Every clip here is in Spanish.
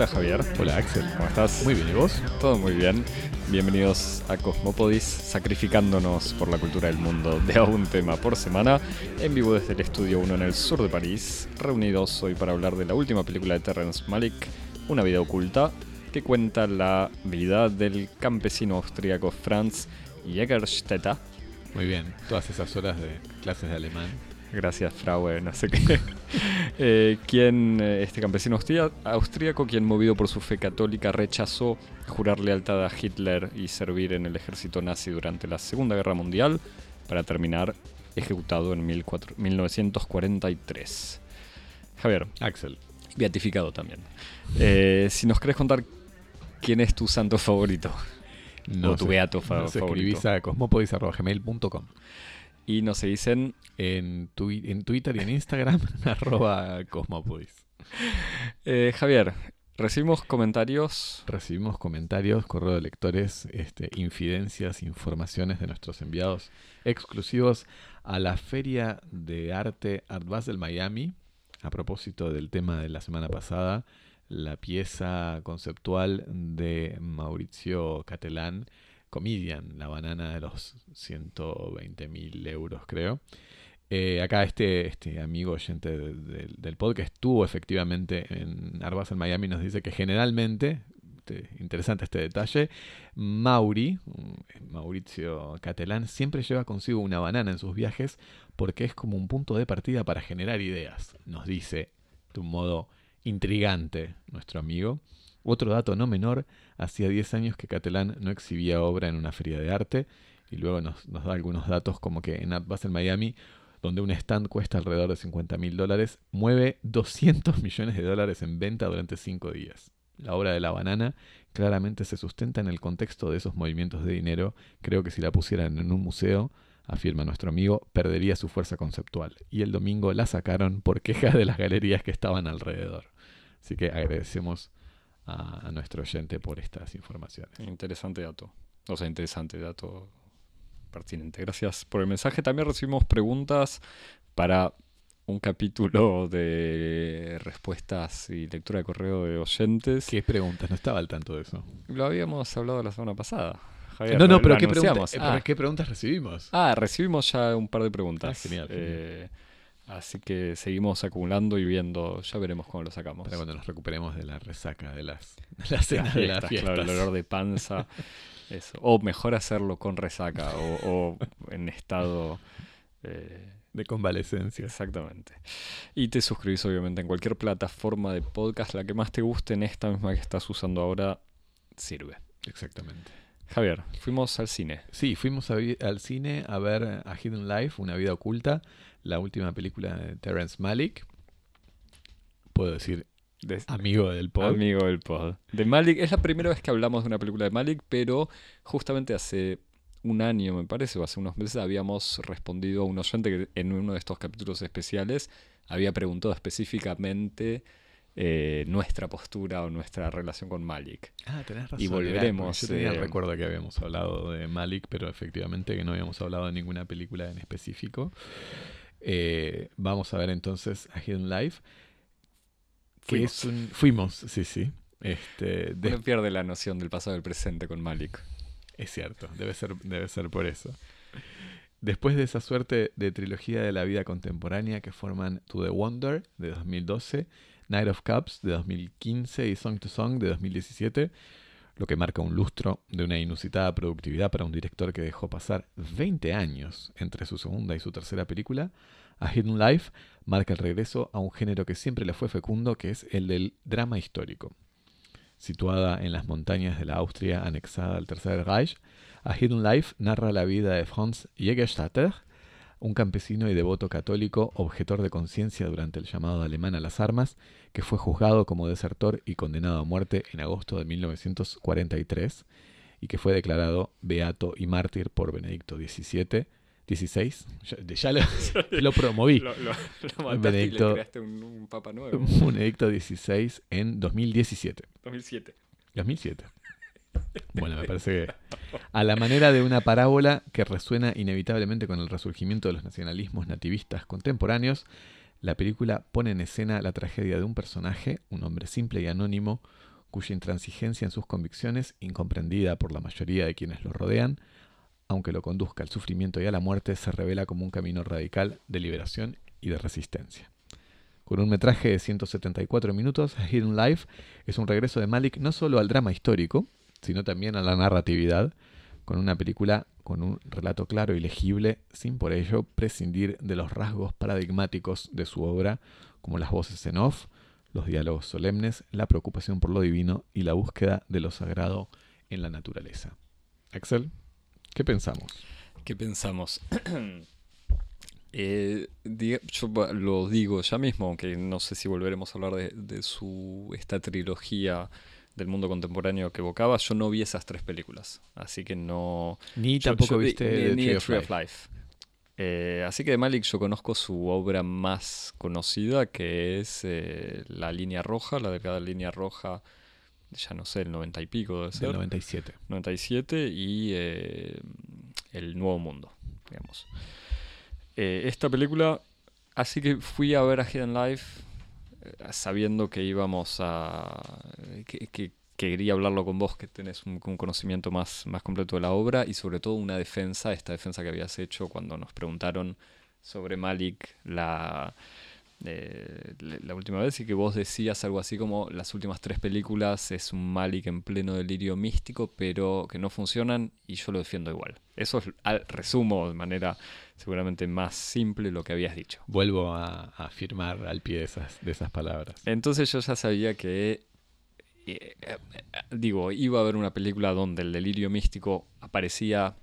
Hola Javier. Hola Axel. ¿Cómo estás? Muy bien, ¿y vos? Todo muy bien. Bienvenidos a Cosmopodis, sacrificándonos por la cultura del mundo de a un tema por semana, en vivo desde el Estudio 1 en el sur de París, reunidos hoy para hablar de la última película de Terrence Malick, Una vida oculta, que cuenta la vida del campesino austríaco Franz Jägerstätter. Muy bien, todas esas horas de clases de alemán. Gracias, Fraue, no sé qué. eh, quien, eh, este campesino austríaco, quien movido por su fe católica rechazó jurar lealtad a Hitler y servir en el ejército nazi durante la Segunda Guerra Mundial, para terminar ejecutado en 14 1943. Javier, Axel. beatificado también. Eh, si nos querés contar quién es tu santo favorito o tu beato fa- nos favorito. escribís a y nos seguís en Twitter y en Instagram, arroba cosmopodis. Eh, Javier, recibimos comentarios. Recibimos comentarios, correo de lectores, este, infidencias, informaciones de nuestros enviados exclusivos a la Feria de Arte Art Basel Miami. A propósito del tema de la semana pasada, la pieza conceptual de Mauricio Catelán, Comedian, la banana de los 120 mil euros, creo. Eh, acá este, este amigo oyente de- de- del podcast estuvo efectivamente en Arbas en Miami nos dice que generalmente, interesante este detalle, Mauri, mm, Mauricio Catelán, siempre lleva consigo una banana en sus viajes porque es como un punto de partida para generar ideas, nos dice de un modo intrigante nuestro amigo. Otro dato no menor, hacía 10 años que Catelán no exhibía obra en una feria de arte y luego nos, nos da algunos datos como que en Art Basel Miami donde un stand cuesta alrededor de 50 mil dólares, mueve 200 millones de dólares en venta durante 5 días. La obra de la banana claramente se sustenta en el contexto de esos movimientos de dinero. Creo que si la pusieran en un museo, afirma nuestro amigo, perdería su fuerza conceptual. Y el domingo la sacaron por quejas de las galerías que estaban alrededor. Así que agradecemos a, a nuestro oyente por estas informaciones. Interesante dato. O sea, interesante dato pertinente. Gracias por el mensaje. También recibimos preguntas para un capítulo de respuestas y lectura de correo de oyentes. ¿Qué preguntas? No estaba al tanto de eso. Lo habíamos hablado la semana pasada. Javier, no, no, pero, lo ¿qué, pregunta- anunciamos. eh, Ah, ¿qué preguntas recibimos? Ah, recibimos ya un par de preguntas. Ah, genial, genial. Eh, así que seguimos acumulando y viendo. Ya veremos cómo lo sacamos. Para cuando nos recuperemos de la resaca de las, de las cenas de las fiestas. claro, el olor de panza. Eso. O mejor hacerlo con resaca o, o en estado. eh, De convalecencia. exactamente. Y te suscribís, obviamente, en cualquier plataforma de podcast, la que más te guste, en esta misma que estás usando ahora, sirve. Exactamente. Javier, fuimos al cine. Sí, fuimos a al cine a ver A Hidden Life, Una vida oculta, la última película de Terrence Malick. Puedo decir De- amigo del pod. Amigo del pod. De Malik, es la primera vez que hablamos de una película de Malik, pero justamente hace un año, me parece, o hace unos meses, habíamos respondido a un oyente que en uno de estos capítulos especiales había preguntado específicamente eh, nuestra postura o nuestra relación con Malik. Ah, tenés razón. Y volveremos, Yo tenía el eh, recuerdo que habíamos hablado de Malik, pero efectivamente que no habíamos hablado de ninguna película en específico. Eh, vamos a ver entonces A Hidden Life. Que Fuimos. es un... Fuimos, sí, sí. Este, de- Uno pierde la noción del pasado y del presente con Malik. Es cierto, debe ser, debe ser por eso. Después de esa suerte de trilogía de la vida contemporánea que forman To the Wonder de 2012, Night of Cups de 2015 y Song to Song de 2017, lo que marca un lustro de una inusitada productividad para un director que dejó pasar 20 años entre su segunda y su tercera película, A Hidden Life marca el regreso a un género que siempre le fue fecundo, que es el del drama histórico. Situada en las montañas de la Austria anexada al Tercer Reich, A Hidden Life narra la vida de Franz Jägerstätter, un campesino y devoto católico objetor de conciencia durante el llamado alemán a las armas, que fue juzgado como desertor y condenado a muerte en agosto de 1943 y que fue declarado beato y mártir por Benedicto XVII. 16, ya, ya lo, lo promoví. Lo, lo- lo mataste y Benedicto- le creaste un, un papa nuevo. Benedicto XVI en 2017. 2007. 2007. Bueno, me parece que a la manera de una parábola que resuena inevitablemente con el resurgimiento de los nacionalismos nativistas contemporáneos, la película pone en escena la tragedia de un personaje, un hombre simple y anónimo, cuya intransigencia en sus convicciones, incomprendida por la mayoría de quienes lo rodean, aunque lo conduzca al sufrimiento y a la muerte, se revela como un camino radical de liberación y de resistencia. Con un metraje de 174 minutos, Hidden Life es un regreso de Malik no solo al drama histórico, sino también a la narratividad, con una película con un relato claro y legible, sin por ello prescindir de los rasgos paradigmáticos de su obra, como las voces en off, los diálogos solemnes, la preocupación por lo divino y la búsqueda de lo sagrado en la naturaleza. Axel, ¿qué pensamos? ¿Qué pensamos? Eh, yo lo digo ya mismo, aunque no sé si volveremos a hablar de, su esta trilogía del mundo contemporáneo que evocaba. Yo no vi esas tres películas, así que no. Ni tampoco viste ni, Tree, of Life. Eh, así que de Malik yo conozco su obra más conocida, que es eh, La Línea Roja, la delgada Línea Roja, ya no sé, el 90 y pico debe ser. El 97. 97 y eh, El Nuevo Mundo, digamos. esta película, así que fui a ver a Hidden Life sabiendo que íbamos a... que, quería hablarlo con vos, que tenés un, conocimiento más, más completo de la obra y sobre todo una defensa, esta defensa que habías hecho cuando nos preguntaron sobre Malik la, eh, la última vez y que vos decías algo así como las últimas tres películas es un Malik en pleno delirio místico, pero que no funcionan y yo lo defiendo igual. Eso es, al, resumo de manera seguramente más simple lo que habías dicho. Vuelvo a, afirmar al pie de esas, de esas palabras. Entonces yo ya sabía que eh, eh, digo, iba a haber una película donde el delirio místico aparecía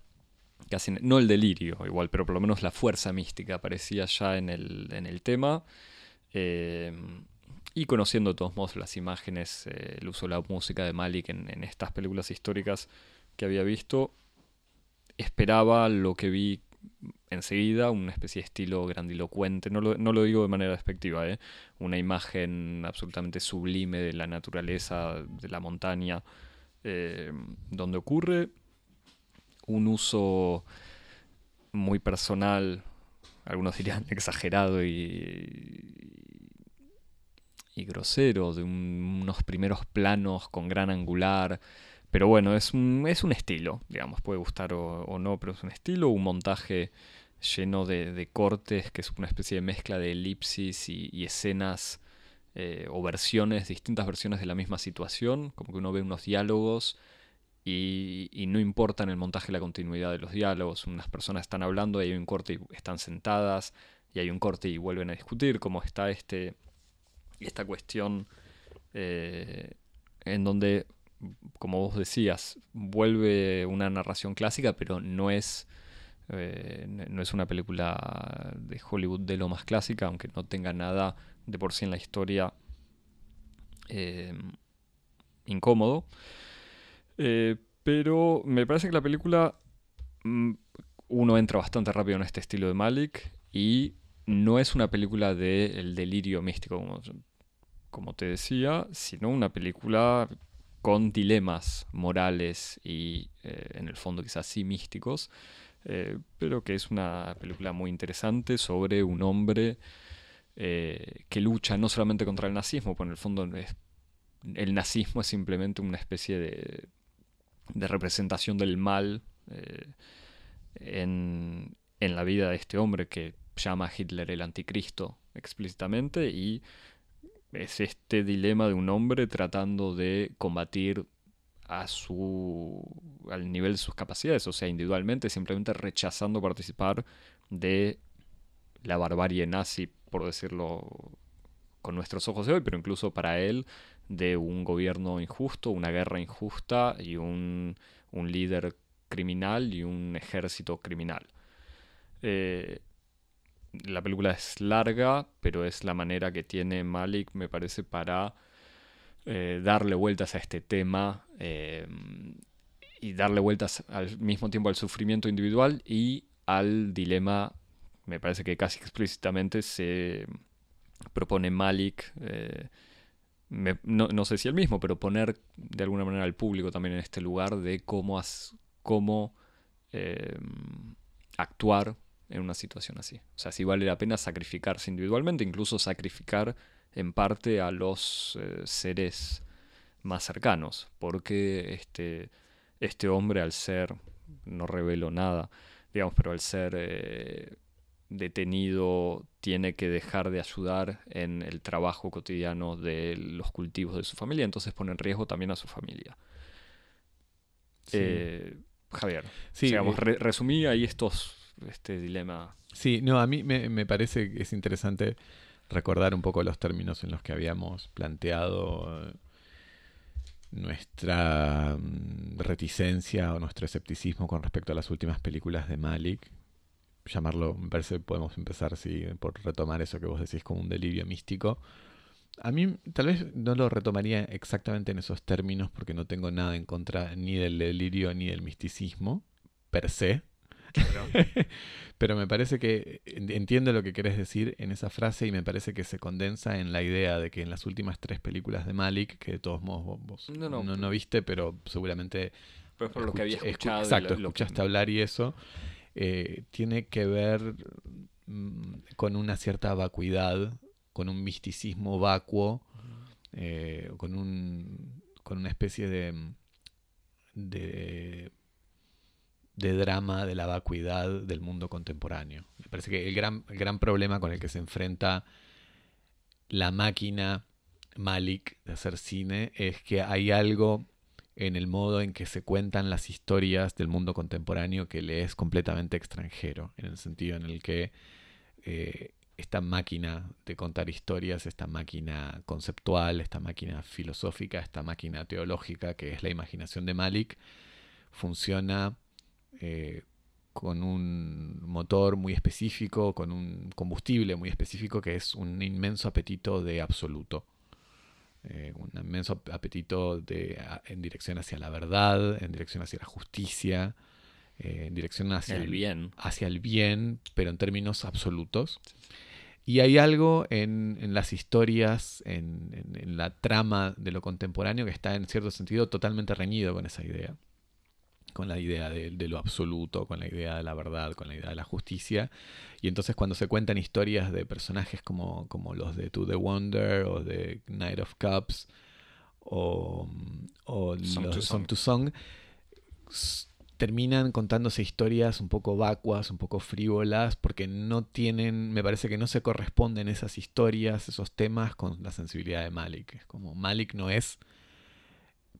casi, no el delirio igual, pero por lo menos la fuerza mística aparecía ya en el, en el tema. Eh, y conociendo de todos modos las imágenes, el uso de la música de Malik en, en, estas películas históricas que había visto, esperaba lo que vi enseguida, una especie de estilo grandilocuente, no lo, no lo digo de manera despectiva, ¿eh? una imagen absolutamente sublime de la naturaleza, de la montaña, eh, donde ocurre un uso muy personal, algunos dirían exagerado y, y grosero, de unos primeros planos con gran angular, pero bueno, es un, es un estilo, digamos, puede gustar o, no, pero es un estilo, un montaje lleno de, cortes, que es una especie de mezcla de elipsis y, escenas eh, o versiones, distintas versiones de la misma situación, como que uno ve unos diálogos y, no importa en el montaje la continuidad de los diálogos, unas personas están hablando y hay un corte y están sentadas, y hay un corte y vuelven a discutir, como está este, esta cuestión eh, en donde como vos decías, vuelve una narración clásica, pero no es, eh, no es una película de Hollywood de lo más clásica, aunque no tenga nada de por sí en la historia eh, incómodo. Eh, pero me parece que la película, mm, uno entra bastante rápido en este estilo de Malik y no es una película del delirio místico, como, te decía, sino una película con dilemas morales y eh, en el fondo quizás sí místicos, eh, pero que es una película muy interesante sobre un hombre que lucha no solamente contra el nazismo, porque en el fondo el nazismo es simplemente una especie de, de representación del mal en, en la vida de este hombre que llama a Hitler el anticristo explícitamente y es este dilema de un hombre tratando de combatir a su al nivel de sus capacidades, o sea, individualmente, simplemente rechazando participar de la barbarie nazi, por decirlo con nuestros ojos de hoy, pero incluso para él, de un gobierno injusto, una guerra injusta y un, un líder criminal y un ejército criminal. Eh, la película es larga, pero es la manera que tiene Malik, me parece, para eh, darle vueltas a este tema eh, y darle vueltas al mismo tiempo al sufrimiento individual y al dilema, me parece que casi explícitamente se propone Malik, eh, no, sé si el mismo, pero poner de alguna manera al público también en este lugar de cómo, cómo actuar en una situación así. O sea, si vale la pena sacrificarse individualmente, incluso sacrificar en parte a los eh, seres más cercanos, porque este, este hombre al ser, no revelo nada, digamos, pero al ser eh, detenido tiene que dejar de ayudar en el trabajo cotidiano de los cultivos de su familia, entonces pone en riesgo también a su familia. Eh, Javier, digamos, eh, resumí ahí estos, este dilema. Sí, no, a mí me, parece que es interesante recordar un poco los términos en los que habíamos planteado nuestra mm, reticencia o nuestro escepticismo con respecto a las últimas películas de Malik. Llamarlo, me parece podemos empezar sí, por retomar eso que vos decís como un delirio místico. A mí tal vez no lo retomaría exactamente en esos términos porque no tengo nada en contra ni del delirio ni del misticismo per se. Pero me parece que entiendo lo que querés decir en esa frase y me parece que se condensa en la idea de que en las últimas tres películas de Malik, que de todos modos vos no, no, viste, pero seguramente... por lo que había escuchado. exacto, escuchaste hablar y eso. Eh, tiene que ver mm, con una cierta vacuidad con un misticismo vacuo, eh, con, un, con una especie de, de, drama de la vacuidad del mundo contemporáneo. Me parece que el gran, el gran problema con el que se enfrenta la máquina Malik de hacer cine es que hay algo en el modo en que se cuentan las historias del mundo contemporáneo que le es completamente extranjero, en el sentido en el que eh, esta máquina de contar historias, esta máquina conceptual, esta máquina filosófica, esta máquina teológica que es la imaginación de Malik, funciona eh, con un motor muy específico, con un combustible muy específico que es un inmenso apetito de absoluto. Eh, un inmenso apetito de, en dirección hacia la verdad, en dirección hacia la justicia, eh, en dirección hacia el bien. Hacia el bien, pero en términos absolutos. Y hay algo en, las historias, en, la trama de lo contemporáneo que está en cierto sentido totalmente reñido con esa idea. Con la idea de, lo absoluto, con la idea de la verdad, con la idea de la justicia. Y entonces cuando se cuentan historias de personajes como, como los de To the Wonder o de Night of Cups o, o los de Song to Song terminan contándose historias un poco vacuas, un poco frívolas, porque no tienen, me parece que no se corresponden esas historias, esos temas con la sensibilidad de Malik. Como Malik no es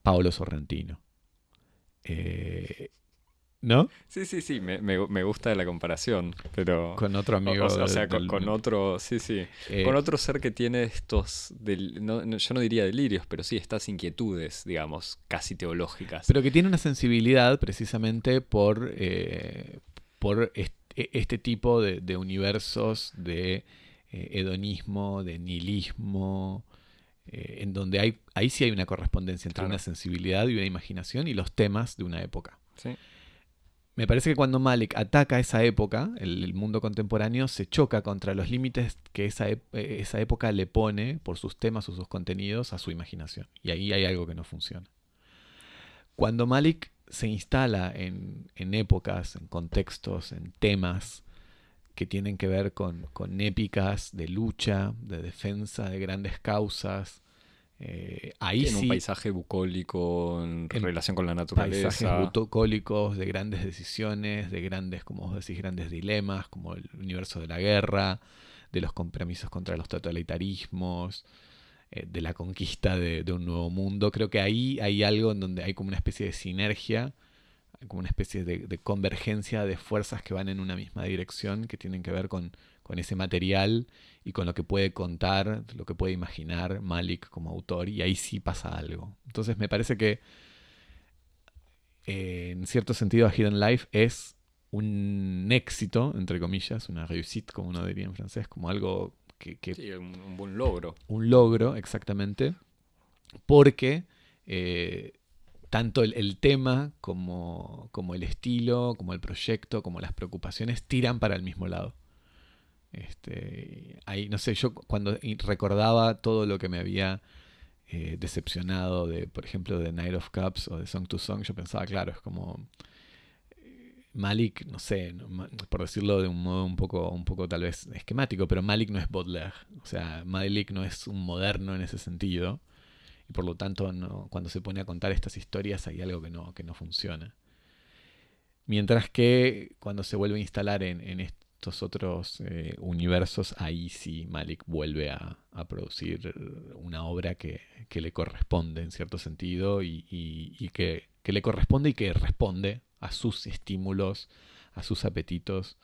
Paolo Sorrentino. Eh, ¿No? Sí, sí, sí, me, me, gusta la comparación, pero... Con otro amigo. O, sea, con, otro, sí, sí. Eh, con otro ser que tiene estos, del, no, yo no diría delirios, pero sí estas inquietudes, digamos, casi teológicas. Pero que tiene una sensibilidad precisamente por, eh, por e, este, tipo de, universos de eh, hedonismo, de nihilismo, en donde hay, ahí sí hay una correspondencia entre una sensibilidad y una imaginación y los temas de una época. Sí. Me parece que cuando Malik ataca esa época, el, mundo contemporáneo, se choca contra los límites que esa, esa, época le pone por sus temas o sus contenidos a su imaginación. Y ahí hay algo que no funciona. Cuando Malik se instala en, épocas, en contextos, en temas que tienen que ver con, con épicas de lucha, de defensa de grandes causas, eh, ahí en un paisaje bucólico en, relación con la naturaleza. Paisajes bucólicos de grandes decisiones, de grandes, como vos decís, grandes dilemas, como el universo de la guerra, de los compromisos contra los totalitarismos, eh, de la conquista de, un nuevo mundo. Creo que ahí hay algo en donde hay como una especie de sinergia, como una especie de convergencia de fuerzas que van en una misma dirección, que tienen que ver con con ese material y con lo que puede contar, lo que puede imaginar Malik como autor, y ahí sí pasa algo. Entonces me parece que eh, en cierto sentido A Hidden Life es un éxito, entre comillas, una réussite, como uno diría en francés, como algo que... sí, un, buen logro. Un logro, exactamente, porque eh, tanto el, tema como, como el estilo, como el proyecto, como las preocupaciones tiran para el mismo lado. Este, ahí, no sé, yo cuando recordaba todo lo que me había eh, decepcionado de, por ejemplo, de Night of Cups o de Song to Song, yo pensaba, claro, es como eh, Malik, no sé, por decirlo de un modo un poco, un poco tal vez esquemático, pero Malik no es Baudelaire. O sea, Malik no es un moderno en ese sentido. Y por lo tanto cuando se pone a contar estas historias hay algo que no, que no funciona. Mientras que cuando se vuelve a instalar en, estos otros eh, universos, ahí sí Malik vuelve a, producir una obra que, le corresponde en cierto sentido y, que, que, le corresponde y que responde a sus estímulos, a sus apetitos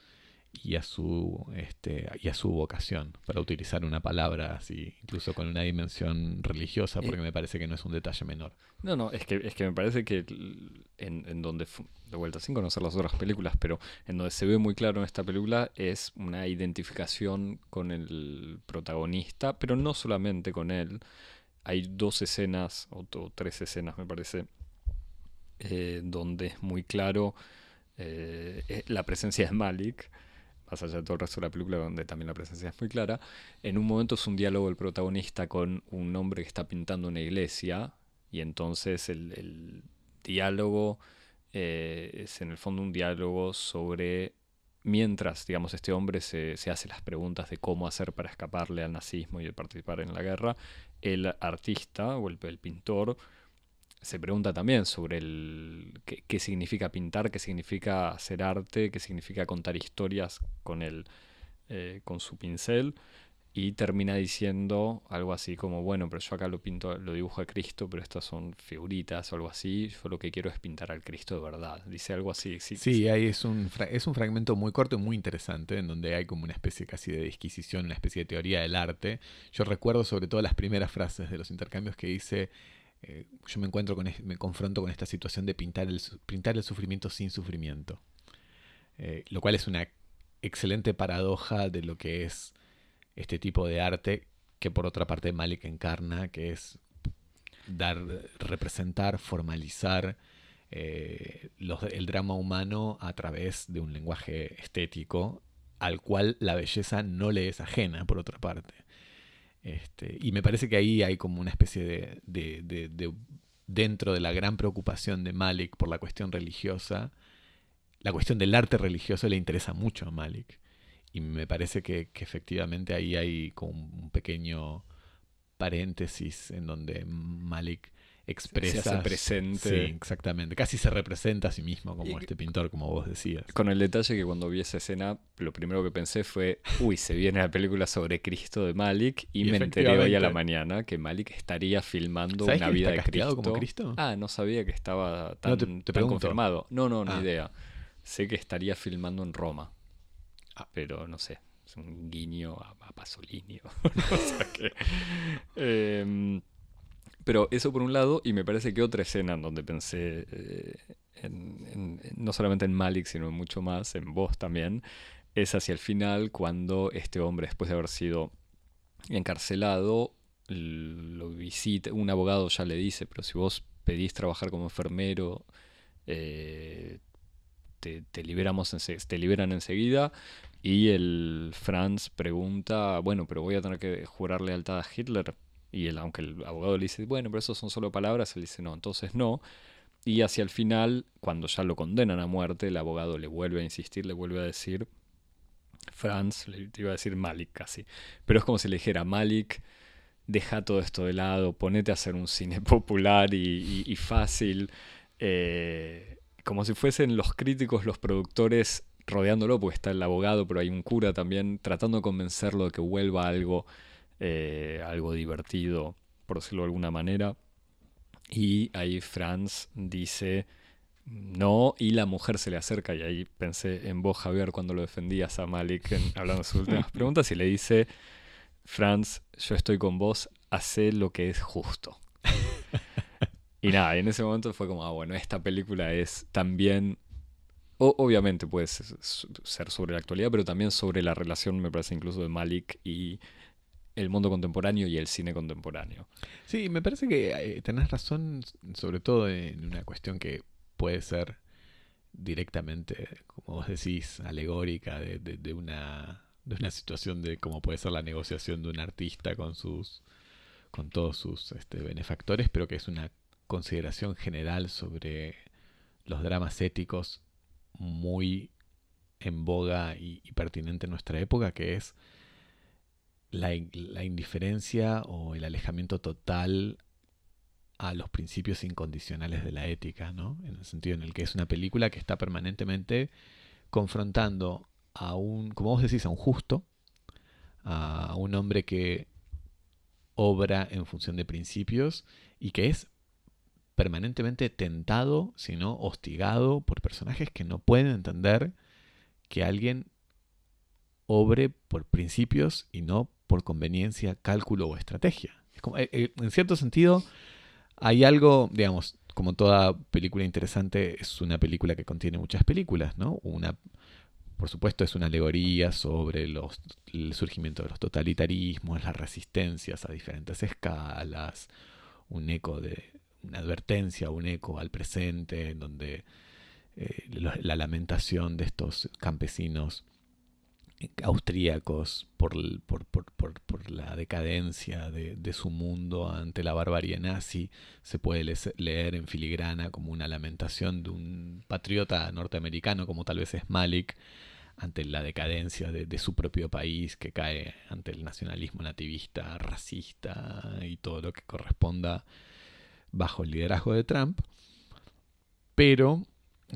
y a su este y a su vocación para utilizar una palabra así incluso con una dimensión religiosa porque me parece que no es un detalle menor. No no es que es que me parece que en, en donde de vuelta sin conocer las otras películas pero en donde se ve muy claro en esta película es una identificación con el protagonista pero no solamente con él. Hay dos escenas o, tres escenas me parece eh, donde es muy claro eh, eh, la presencia de Malik más allá de todo el resto de la película, donde también la presencia es muy clara, en un momento es un diálogo el protagonista con un hombre que está pintando una iglesia, y entonces el, diálogo eh, es en el fondo un diálogo sobre mientras, digamos, este hombre se, se, hace las preguntas de cómo hacer para escaparle al nazismo y de participar en la guerra, el artista o el, el pintor se pregunta también sobre el qué, significa pintar, qué significa hacer arte, qué significa contar historias con el, eh, con su pincel y termina diciendo algo así como bueno pero yo acá lo pinto lo dibujo a Cristo pero estas son figuritas o algo así yo lo que quiero es pintar al Cristo de verdad dice algo así sí, ahí es un es un fragmento muy corto y muy interesante en donde hay como una especie casi de disquisición una especie de teoría del arte. Yo recuerdo sobre todo las primeras frases de los intercambios que dice eh, yo me encuentro con, me confronto con esta situación de pintar el, pintar el sufrimiento sin sufrimiento. Eh, lo cual es una excelente paradoja de lo que es este tipo de arte que por otra parte Malik encarna, que es dar, representar, formalizar eh, el drama humano a través de un lenguaje estético al cual la belleza no le es ajena, por otra parte. Este, y me parece que ahí hay como una especie de, de, dentro de la gran preocupación de Malik por la cuestión religiosa, la cuestión del arte religioso le interesa mucho a Malik. Y me parece que, que efectivamente ahí hay como un pequeño paréntesis en donde Malik expresa. Se hace presente. Sí, exactamente. Casi se representa a sí mismo como este pintor, como vos decías. Con el detalle que cuando vi esa escena, lo primero que pensé fue, uy, se viene la película sobre Cristo de Malik y, me enteré hoy a la mañana que Malik estaría filmando una vida de Cristo. como Cristo. Ah, no sabía que estaba tan, confirmado. No, no, ni ah. idea. Sé que estaría filmando en Roma. Ah. Pero no sé, es un guiño a, Pasolini. o sea que, em, pero eso por un lado, y me parece que otra escena en donde pensé eh, en, no solamente en Malik, sino mucho más, en vos también, es hacia el final cuando este hombre, después de haber sido encarcelado, lo visita, un abogado ya le dice, pero si vos pedís trabajar como enfermero, eh, te, liberamos te liberan enseguida. Y el Franz pregunta, bueno, pero voy a tener que jurar lealtad a Hitler. Y él, aunque el abogado le dice, bueno, pero eso son solo palabras, él dice, no, entonces no. Y hacia el final, cuando ya lo condenan a muerte, el abogado le vuelve a insistir, le vuelve a decir, Franz, le iba a decir Malik casi, pero es como si le dijera, Malik, deja todo esto de lado, ponete a hacer un cine popular y, fácil, eh, como si fuesen los críticos, los productores rodeándolo, porque está el abogado, pero hay un cura también, tratando de convencerlo de que vuelva algo eh, algo divertido, por decirlo de alguna manera. Y ahí Franz dice no, y la mujer se le acerca, y ahí pensé en vos, Javier, cuando lo defendías a Malik hablando de sus últimas preguntas, y le dice, Franz, yo estoy con vos, hace lo que es justo. y nada, en ese momento fue como, ah, bueno, esta película es también obviamente puede ser sobre la actualidad, pero también sobre la relación, me parece, incluso de Malik y el mundo contemporáneo y el cine contemporáneo. Sí, me parece que eh, tenés razón, sobre todo en una cuestión que puede ser directamente, como vos decís, alegórica de, de, una, de una situación de cómo puede ser la negociación de un artista con sus con todos sus este, benefactores, pero que es una consideración general sobre los dramas éticos muy en boga y pertinente en nuestra época, que es la, indiferencia o el alejamiento total a los principios incondicionales de la ética, ¿no? En el sentido en el que es una película que está permanentemente confrontando a un, como vos decís, a un justo, a un hombre que obra en función de principios y que es permanentemente tentado, sino hostigado por personajes que no pueden entender que alguien obre por principios y no por conveniencia, cálculo o estrategia. Eh, eh, en cierto sentido, hay algo, digamos, como toda película interesante, es una película que contiene muchas películas, ¿no? Una, por supuesto, es una alegoría sobre los, el surgimiento de los totalitarismos, las resistencias a diferentes escalas, un eco de una advertencia, un eco al presente, en donde eh, la lamentación de estos campesinos austríacos por, por, por, la decadencia de, su mundo ante la barbarie nazi se puede leer en filigrana como una lamentación de un patriota norteamericano como tal vez es Malik ante la decadencia de, de su propio país que cae ante el nacionalismo nativista, racista y todo lo que corresponda bajo el liderazgo de Trump. Pero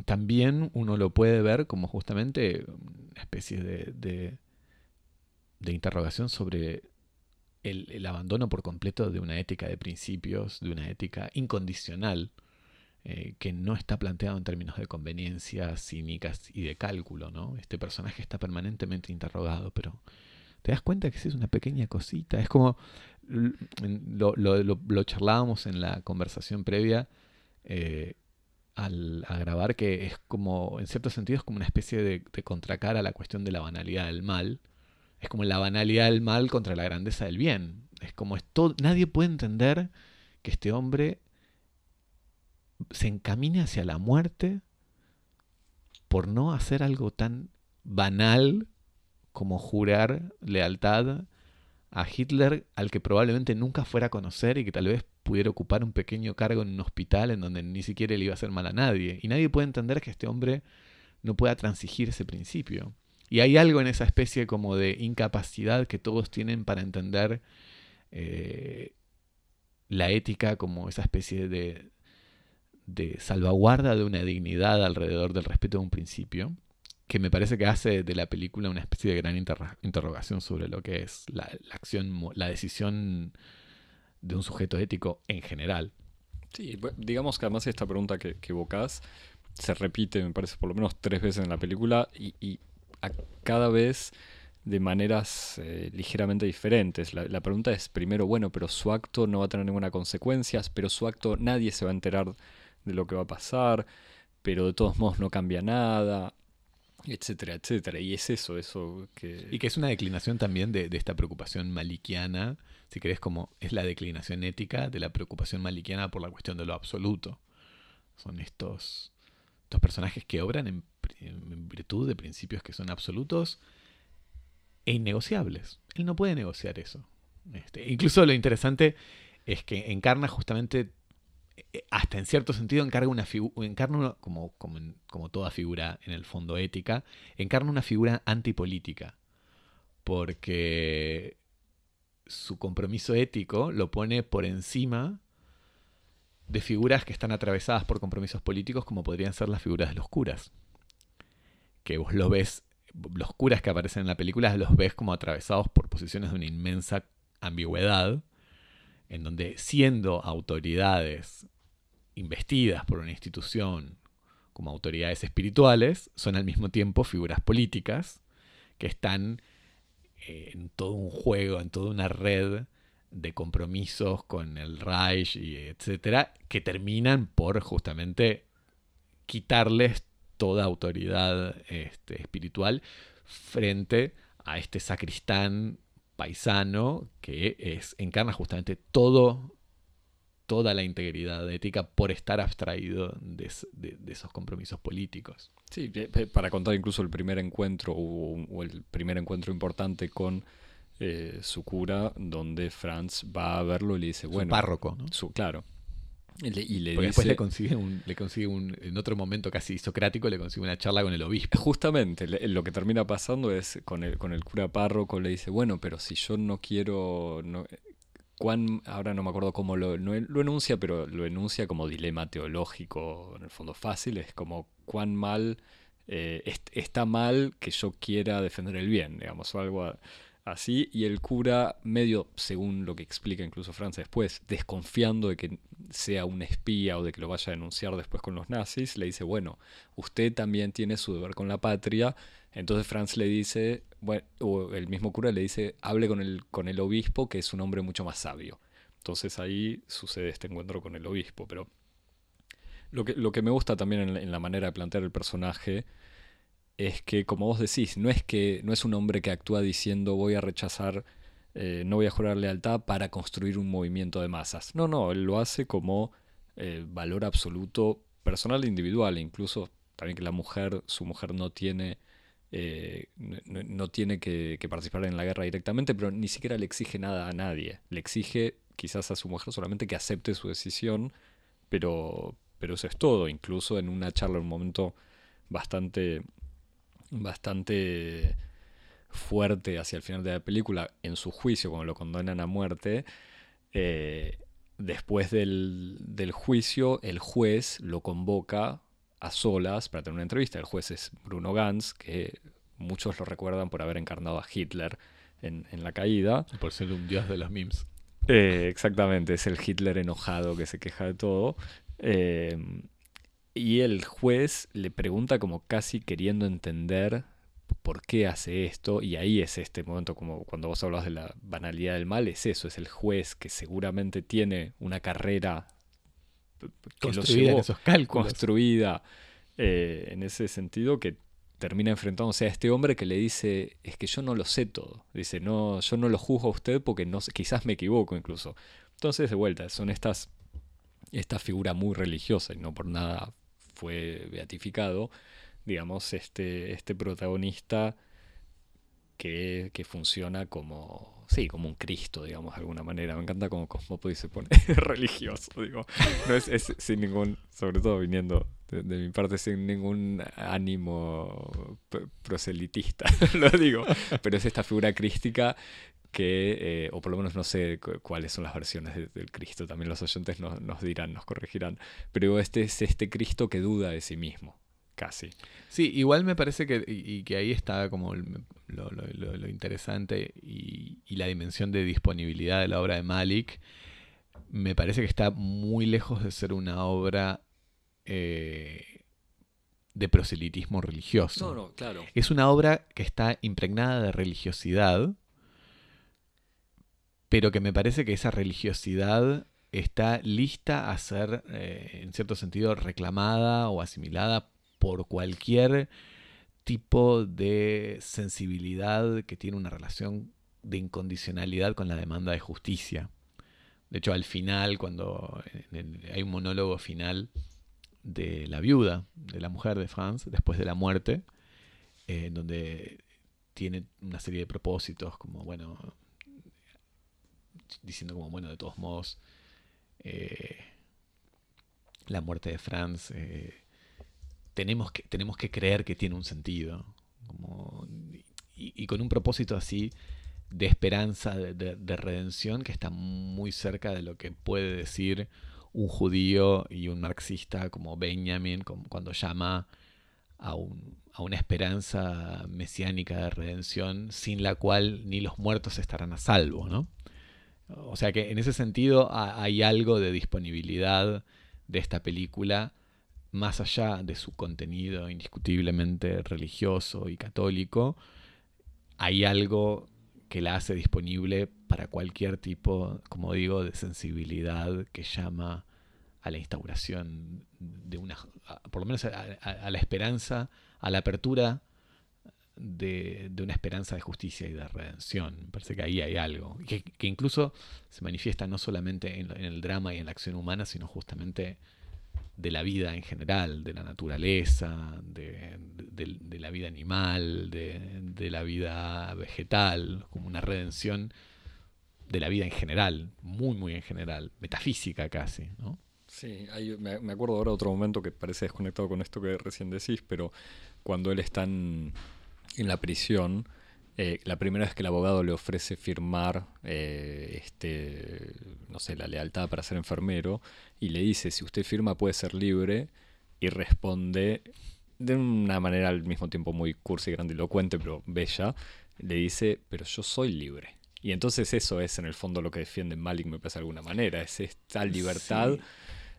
también uno lo puede ver como justamente una especie de, de, interrogación sobre el, abandono por completo de una ética de principios, de una ética incondicional, eh, que no está planteado en términos de conveniencia cínicas y de cálculo. ¿no? Este personaje está permanentemente interrogado, pero te das cuenta que es una pequeña cosita. Es como lo, lo, charlábamos en la conversación previa. Eh, al, grabar que es como, en cierto sentido, es como una especie de, de contracara a la cuestión de la banalidad del mal. Es como la banalidad del mal contra la grandeza del bien. Es como esto, nadie puede entender que este hombre se encamine hacia la muerte por no hacer algo tan banal como jurar lealtad a Hitler al que probablemente nunca fuera a conocer y que tal vez pudiera ocupar un pequeño cargo en un hospital en donde ni siquiera le iba a hacer mal a nadie. Y nadie puede entender que este hombre no pueda transigir ese principio. Y hay algo en esa especie como de incapacidad que todos tienen para entender eh, la ética como esa especie de, de salvaguarda de una dignidad alrededor del respeto de un principio, que me parece que hace de la película una especie de gran interrogación sobre lo que es la, la acción, la decisión de un sujeto ético en general. Sí, digamos que además esta pregunta que, que evocás se repite, me parece, por lo menos tres veces en la película y, a cada vez de maneras eh, ligeramente diferentes. La, pregunta es primero, bueno, pero su acto no va a tener ninguna consecuencia, pero su acto nadie se va a enterar de lo que va a pasar, pero de todos modos no cambia nada, etcétera, etcétera. Y es eso, eso que... Y que es una declinación también de, de esta preocupación maliquiana si querés, como es la declinación ética de la preocupación maliquiana por la cuestión de lo absoluto. Son estos, estos personajes que obran en, virtud de principios que son absolutos e innegociables. Él no puede negociar eso. Este, incluso lo interesante es que encarna justamente, hasta en cierto sentido, encarga una encarna como, como, como toda figura en el fondo ética, encarna una figura antipolítica. Porque su compromiso ético lo pone por encima de figuras que están atravesadas por compromisos políticos como podrían ser las figuras de los curas. Que vos lo ves, los curas que aparecen en la película los ves como atravesados por posiciones de una inmensa ambigüedad, en donde siendo autoridades investidas por una institución como autoridades espirituales, son al mismo tiempo figuras políticas que están en todo un juego, en toda una red de compromisos con el Reich y etcétera, que terminan por justamente quitarles toda autoridad este, espiritual frente a este sacristán paisano que es, encarna justamente todo toda la integridad ética por estar abstraído de, esos compromisos políticos. Sí, para contar incluso el primer encuentro o, el primer encuentro importante con eh, su cura, donde Franz va a verlo y le dice, bueno... párroco, ¿no? Su, claro. Y le, Porque después le consigue, un, le consigue un, en otro momento casi socrático, le consigue una charla con el obispo. Justamente, lo que termina pasando es con el, con el cura párroco le dice, bueno, pero si yo no quiero, ahora no me acuerdo cómo lo, lo enuncia, pero lo enuncia como dilema teológico, en el fondo fácil, es como cuán mal, eh, está mal que yo quiera defender el bien, digamos, o algo así, y el cura, medio, según lo que explica incluso Francia después, desconfiando de que sea un espía o de que lo vaya a denunciar después con los nazis, le dice, bueno, usted también tiene su deber con la patria, entonces Franz le dice, bueno, o el mismo cura le dice, hable con el, con el obispo, que es un hombre mucho más sabio. Entonces ahí sucede este encuentro con el obispo, pero lo que, lo que me gusta también en, la manera de plantear el personaje es que, como vos decís, no es que no es un hombre que actúa diciendo voy a rechazar, eh, no voy a jurar lealtad para construir un movimiento de masas. No, no, él lo hace como eh, valor absoluto personal e individual, incluso también que la mujer, su mujer no tiene, eh, no, tiene que, participar en la guerra directamente, pero ni siquiera le exige nada a nadie. Le exige quizás a su mujer solamente que acepte su decisión, pero, pero eso es todo. Incluso en una charla, en un momento bastante bastante fuerte hacia el final de la película en su juicio, cuando lo condenan a muerte. Eh, después del, juicio, el juez lo convoca a solas para tener una entrevista. El juez es Bruno Ganz, que muchos lo recuerdan por haber encarnado a Hitler en, la caída. Por ser un dios de los memes. Eh, exactamente, es el Hitler enojado que se queja de todo. Eh, y el juez le pregunta como casi queriendo entender por qué hace esto, y ahí es este momento como cuando vos hablas de la banalidad del mal, es eso, es el juez que seguramente tiene una carrera construida en esos cálculos. construida eh, en ese sentido que termina enfrentándose a este hombre que le dice, es que yo no lo sé todo, dice, no, yo no lo juzgo a usted porque no, quizás me equivoco incluso. Entonces, de vuelta, son estas, esta figura muy religiosa y no por nada fue beatificado, digamos, este, este protagonista que, que, funciona como, sí, como un Cristo, digamos, de alguna manera. Me encanta como Cosmópolis se pone religioso, digo. No es, es, sin ningún, sobre todo viniendo de, mi parte, sin ningún ánimo proselitista, lo digo. Pero es esta figura crística que, eh, o por lo menos no sé cuáles son las versiones del Cristo, también los oyentes nos, dirán, nos corregirán, pero este es este Cristo que duda de sí mismo, casi. Sí, igual me parece que, y, que ahí está como lo, interesante y, la dimensión de disponibilidad de la obra de Malik, me parece que está muy lejos de ser una obra... Eh, de proselitismo religioso. No, no, claro. Es una obra que está impregnada de religiosidad, pero que me parece que esa religiosidad está lista a ser, eh, en cierto sentido, reclamada o asimilada por cualquier tipo de sensibilidad que tiene una relación de incondicionalidad con la demanda de justicia. De hecho, al final, cuando hay un monólogo final de la viuda, de la mujer de Franz, después de la muerte, en donde tiene una serie de propósitos como, bueno, diciendo como, bueno, de todos modos, eh, la muerte de Franz, eh, tenemos, que, tenemos que creer que tiene un sentido. y, con un propósito así de esperanza, de, redención, que está muy cerca de lo que puede decir un judío y un marxista como Benjamin cuando llama a, a, una esperanza mesiánica de redención sin la cual ni los muertos estarán a salvo, ¿no? O sea que en ese sentido hay algo de disponibilidad de esta película, más allá de su contenido indiscutiblemente religioso y católico, hay algo que la hace disponible para cualquier tipo, como digo, de sensibilidad que llama a la instauración de una, por lo menos a la esperanza, a la apertura de, una esperanza de justicia y de redención. Parece que ahí hay algo. Que incluso se manifiesta no solamente en, el drama y en la acción humana, sino justamente de la vida en general, de la naturaleza, de, la vida animal, de, la vida vegetal, como una redención de la vida en general, muy, muy en general, metafísica casi, ¿no? Sí, me, me, acuerdo ahora de otro momento que parece desconectado con esto que recién decís, pero cuando él está en, en la prisión, Eh, la primera vez que el abogado le ofrece firmar, eh, este, no sé, la lealtad para ser enfermero, y le dice, si usted firma puede ser libre, y responde de una manera al mismo tiempo muy cursi, grandilocuente, pero bella, le dice, pero yo soy libre. Y entonces eso es en el fondo lo que defiende Malik, me parece de alguna manera, es esta libertad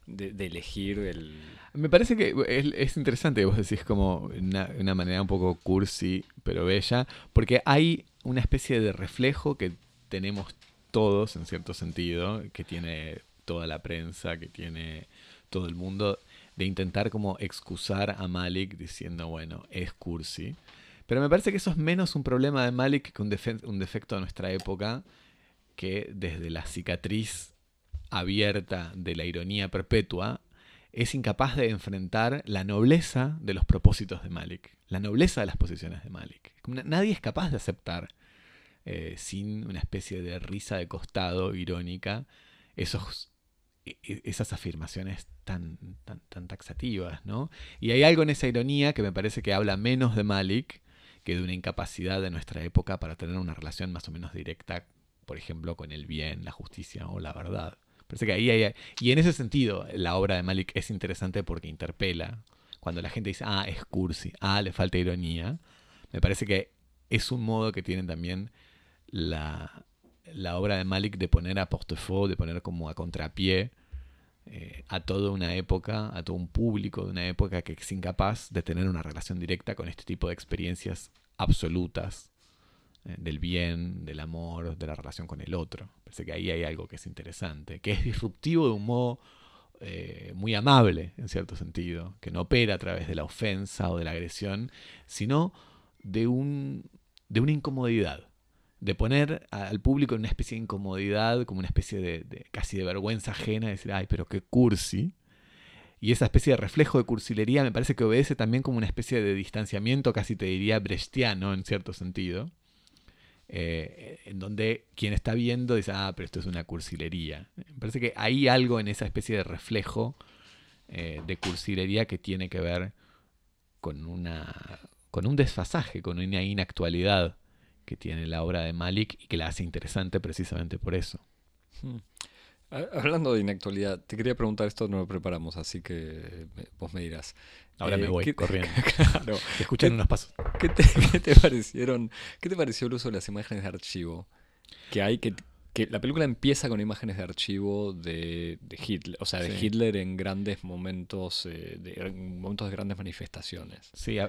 de, elegir el... Me parece que es, interesante, vos decís como una, una, manera un poco cursi, pero bella, porque hay una especie de reflejo que tenemos todos, en cierto sentido, que tiene toda la prensa, que tiene todo el mundo, de intentar como excusar a Malik diciendo, bueno, es cursi. Pero me parece que eso es menos un problema de Malik que un, un defecto de nuestra época, que desde la cicatriz abierta de la ironía perpetua, es incapaz de enfrentar la nobleza de los propósitos de Malik, la nobleza de las posiciones de Malik. Nadie es capaz de aceptar, eh, sin una especie de risa de costado irónica, esos, e, e, esas afirmaciones tan, tan, tan taxativas. ¿no? Y hay algo en esa ironía que me parece que habla menos de Malik que de una incapacidad de nuestra época para tener una relación más o menos directa, por ejemplo, con el bien, la justicia o la verdad. Parece que ahí y en ese sentido, la obra de Malik es interesante porque interpela. Cuando la gente dice, ah, es cursi, ah, le falta ironía, me parece que es un modo que tienen también la, la obra de Malik de poner a portefeuille, de poner como a contrapié eh, a toda una época, a todo un público de una época que es incapaz de tener una relación directa con este tipo de experiencias absolutas del bien, del amor, de la relación con el otro. Parece que ahí hay algo que es interesante, que es disruptivo de un modo eh, muy amable, en cierto sentido, que no opera a través de la ofensa o de la agresión, sino de, un, de una incomodidad, de poner al público en una especie de incomodidad, como una especie de, casi de vergüenza ajena, de decir, ay, pero qué cursi. Y esa especie de reflejo de cursilería me parece que obedece también como una especie de distanciamiento, casi te diría brechtiano en cierto sentido, eh, en donde quien está viendo dice, ah, pero esto es una cursilería. Me parece que hay algo en esa especie de reflejo eh, de cursilería que tiene que ver con, una, con un desfasaje, con una inactualidad que tiene la obra de Malik y que la hace interesante precisamente por eso. Hmm. Hablando de inactualidad, te quería preguntar esto, no lo preparamos, así que vos me dirás. Ahora me eh, voy corriendo. claro. Te escuchan unos pasos. ¿qué te, ¿qué te, parecieron? ¿Qué te pareció el uso de las imágenes de archivo que hay que que la película empieza con imágenes de archivo de, Hitler, o sea, de Hitler en grandes momentos, eh, de, en momentos de grandes manifestaciones. Sí, y,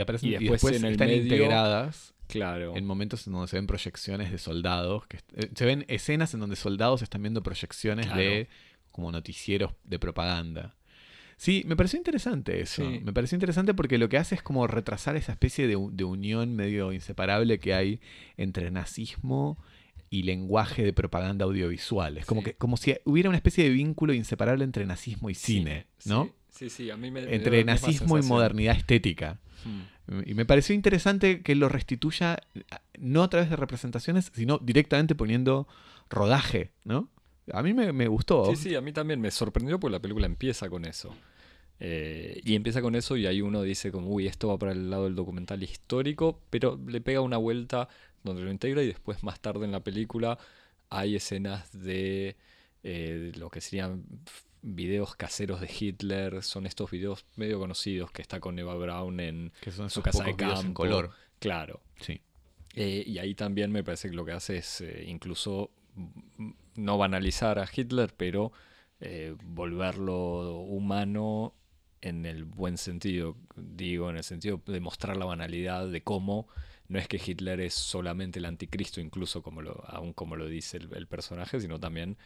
aparecen y después, en el están integradas claro. en momentos en donde se ven proyecciones de soldados, que eh, se ven escenas en donde soldados están viendo proyecciones de como noticieros de propaganda. Sí, me pareció interesante eso. Me pareció interesante porque lo que hace es como retrasar esa especie de, de unión medio inseparable que hay entre nazismo y lenguaje de propaganda audiovisual. Es como, que, como si hubiera una especie de vínculo inseparable entre nazismo y cine, ¿no? Sí, sí, a mí me, Entre nazismo y modernidad estética. Hmm. Y me pareció interesante que lo restituya no a través de representaciones, sino directamente poniendo rodaje, ¿no? A mí me, me gustó. Sí, sí, a mí también me sorprendió porque la película empieza con eso. Eh, y empieza con eso y ahí uno dice como, uy, esto va para el lado del documental histórico, pero le pega una vuelta donde lo integra y después más tarde en la película hay escenas de eh, lo que serían videos caseros de Hitler, son estos videos medio conocidos que está con Eva Braun en su casa de campo. En color. Claro. Sí. Eh, y ahí también me parece que lo que hace es eh, incluso no banalizar a Hitler, pero volverlo humano en el buen sentido, digo, en el sentido de mostrar la banalidad de cómo no es que Hitler es solamente el anticristo, incluso como lo, aún como lo dice el, personaje, sino también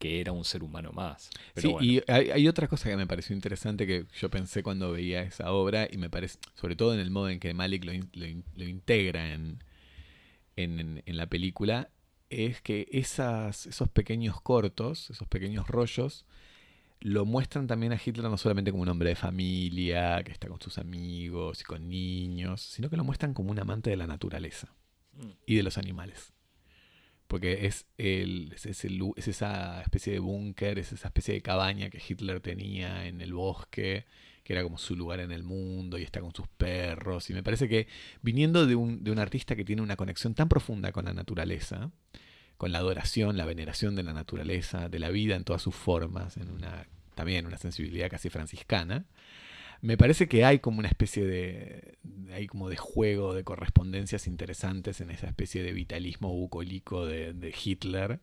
que era un ser humano más. sí, y hay, otra cosa que me pareció interesante que yo pensé cuando veía esa obra, y me parece, sobre todo en el modo en que Malik lo, lo, integra en, en, en, la película, es que esas, esos pequeños cortos, esos pequeños rollos, lo muestran también a Hitler no solamente como un hombre de familia, que está con sus amigos y con niños, sino que lo muestran como un amante de la naturaleza mm. y de los animales. Porque es, el, es, es esa especie de búnker, es esa especie de cabaña que Hitler tenía en el bosque, que era como su lugar en el mundo y está con sus perros. Y me parece que viniendo de un, de un artista que tiene una conexión tan profunda con la naturaleza, con la adoración, la veneración de la naturaleza, de la vida en todas sus formas, en una también una sensibilidad casi franciscana, me parece que hay como una especie de, hay como de juego, de correspondencias interesantes en esa especie de vitalismo bucólico de, de Hitler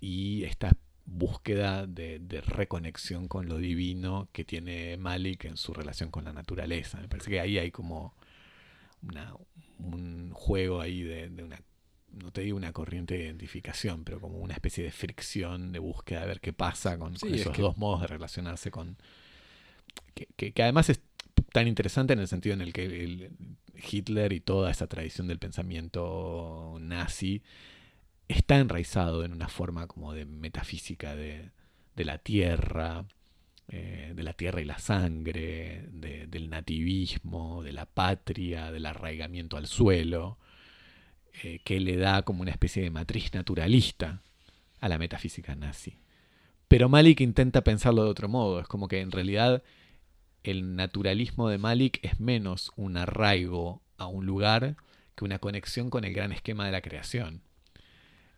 y esta búsqueda de, reconexión con lo divino que tiene Malik en su relación con la naturaleza. Me parece que ahí hay como un juego ahí de, una, no te digo una corriente de identificación, pero como una especie de fricción, de búsqueda de ver qué pasa con, esos dos modos de relacionarse con, que, además es tan interesante en el sentido en el que Hitler y toda esa tradición del pensamiento nazi está enraizado en una forma como de metafísica de, la tierra, eh, de la tierra y la sangre, del nativismo, de la patria, del arraigamiento al suelo, eh, que le da como una especie de matriz naturalista a la metafísica nazi. Pero Malik intenta pensarlo de otro modo, es como que en realidad el naturalismo de Malik es menos un arraigo a un lugar que una conexión con el gran esquema de la creación.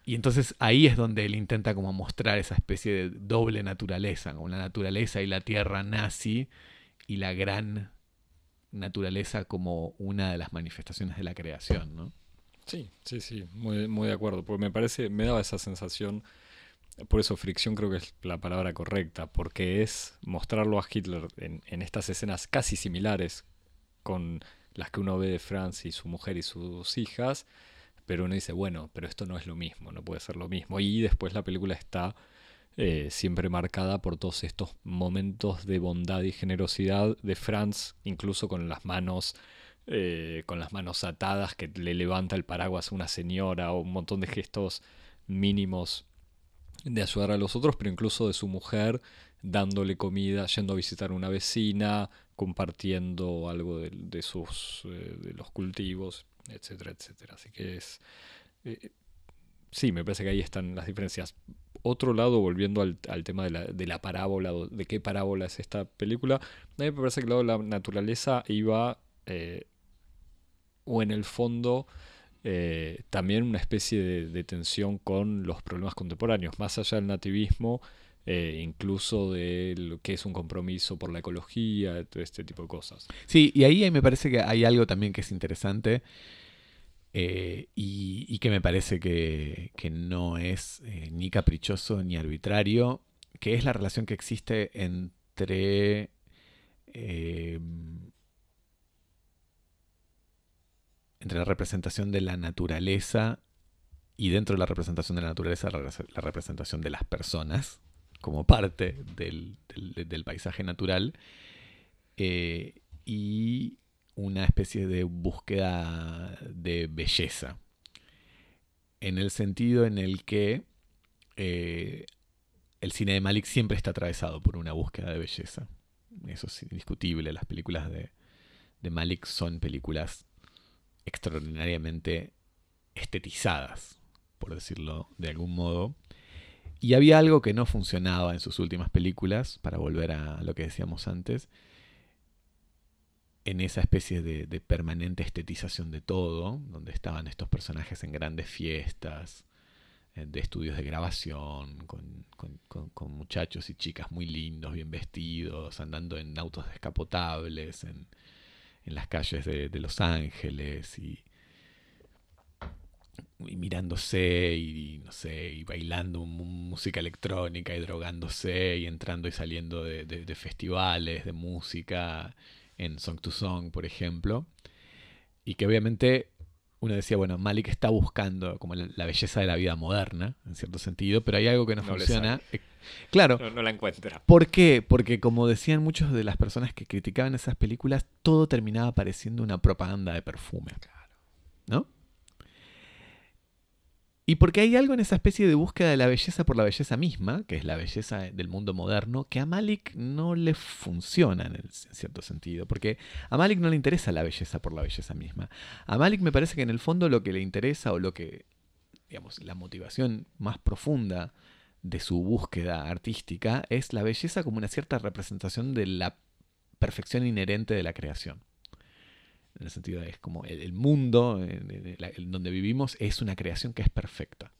Y entonces ahí es donde él intenta como mostrar esa especie de doble naturaleza, como la naturaleza y la tierra nazi y la gran naturaleza como una de las manifestaciones de la creación, ¿no? Sí, sí, sí, muy, muy de acuerdo, porque me parece, me daba esa sensación por eso fricción creo que es la palabra correcta, porque es mostrarlo a Hitler en, estas escenas casi similares con las que uno ve de Franz y su mujer y sus hijas, pero uno dice, bueno, pero esto no es lo mismo, no puede ser lo mismo. Y después la película está eh, siempre marcada por todos estos momentos de bondad y generosidad de Franz, incluso con las manos eh, con las manos atadas que le levanta el paraguas a una señora o un montón de gestos mínimos de ayudar a los otros, pero incluso de su mujer, dándole comida, yendo a visitar a una vecina, compartiendo algo de, sus eh, de los cultivos, etcétera, etcétera. Así que es eh, sí, me parece que ahí están las diferencias. Otro lado, volviendo al, tema de la, de la, parábola, de qué parábola es esta película, a mí me parece que el lado de la naturaleza iba, eh, o en el fondo, eh, también una especie de, tensión con los problemas contemporáneos, más allá del nativismo, eh, incluso de lo que es un compromiso por la ecología, todo este tipo de cosas. Sí, y ahí me parece que hay algo también que es interesante eh, y, que me parece que, que no es ni caprichoso ni arbitrario, que es la relación que existe entre entre la representación de la naturaleza y dentro de la representación de la naturaleza la, representación de las personas como parte del, paisaje natural eh, y una especie de búsqueda de belleza en el sentido en el que eh, el cine de Malik siempre está atravesado por una búsqueda de belleza. Eso es indiscutible. Las películas de, de Malik son películas extraordinariamente estetizadas, por decirlo de algún modo. Y había algo que no funcionaba en sus últimas películas, para volver a lo que decíamos antes, en esa especie de, permanente estetización de todo, donde estaban estos personajes en grandes fiestas, eh, de estudios de grabación, con, muchachos y chicas muy lindos, bien vestidos, andando en autos descapotables, en, en las calles de, Los Ángeles y, mirándose y, no sé, y bailando música electrónica y drogándose y entrando y saliendo de, festivales de música en Song to Song, por ejemplo. Y que obviamente uno decía, bueno, Malik está buscando como la, belleza de la vida moderna, en cierto sentido, pero hay algo que no, funciona. Eh, claro. No, la encuentra. ¿Por qué? Porque como decían muchos de las personas que criticaban esas películas, todo terminaba pareciendo una propaganda de perfume. Claro. ¿No? Y porque hay algo en esa especie de búsqueda de la belleza por la belleza misma, que es la belleza del mundo moderno, que a Malik no le funciona en, cierto sentido. Porque a Malik no le interesa la belleza por la belleza misma. A Malik me parece que en el fondo lo que le interesa o lo que, digamos, la motivación más profunda de su búsqueda artística es la belleza como una cierta representación de la perfección inherente de la creación. En el sentido de es como el, mundo en, donde vivimos es una creación que es perfecta.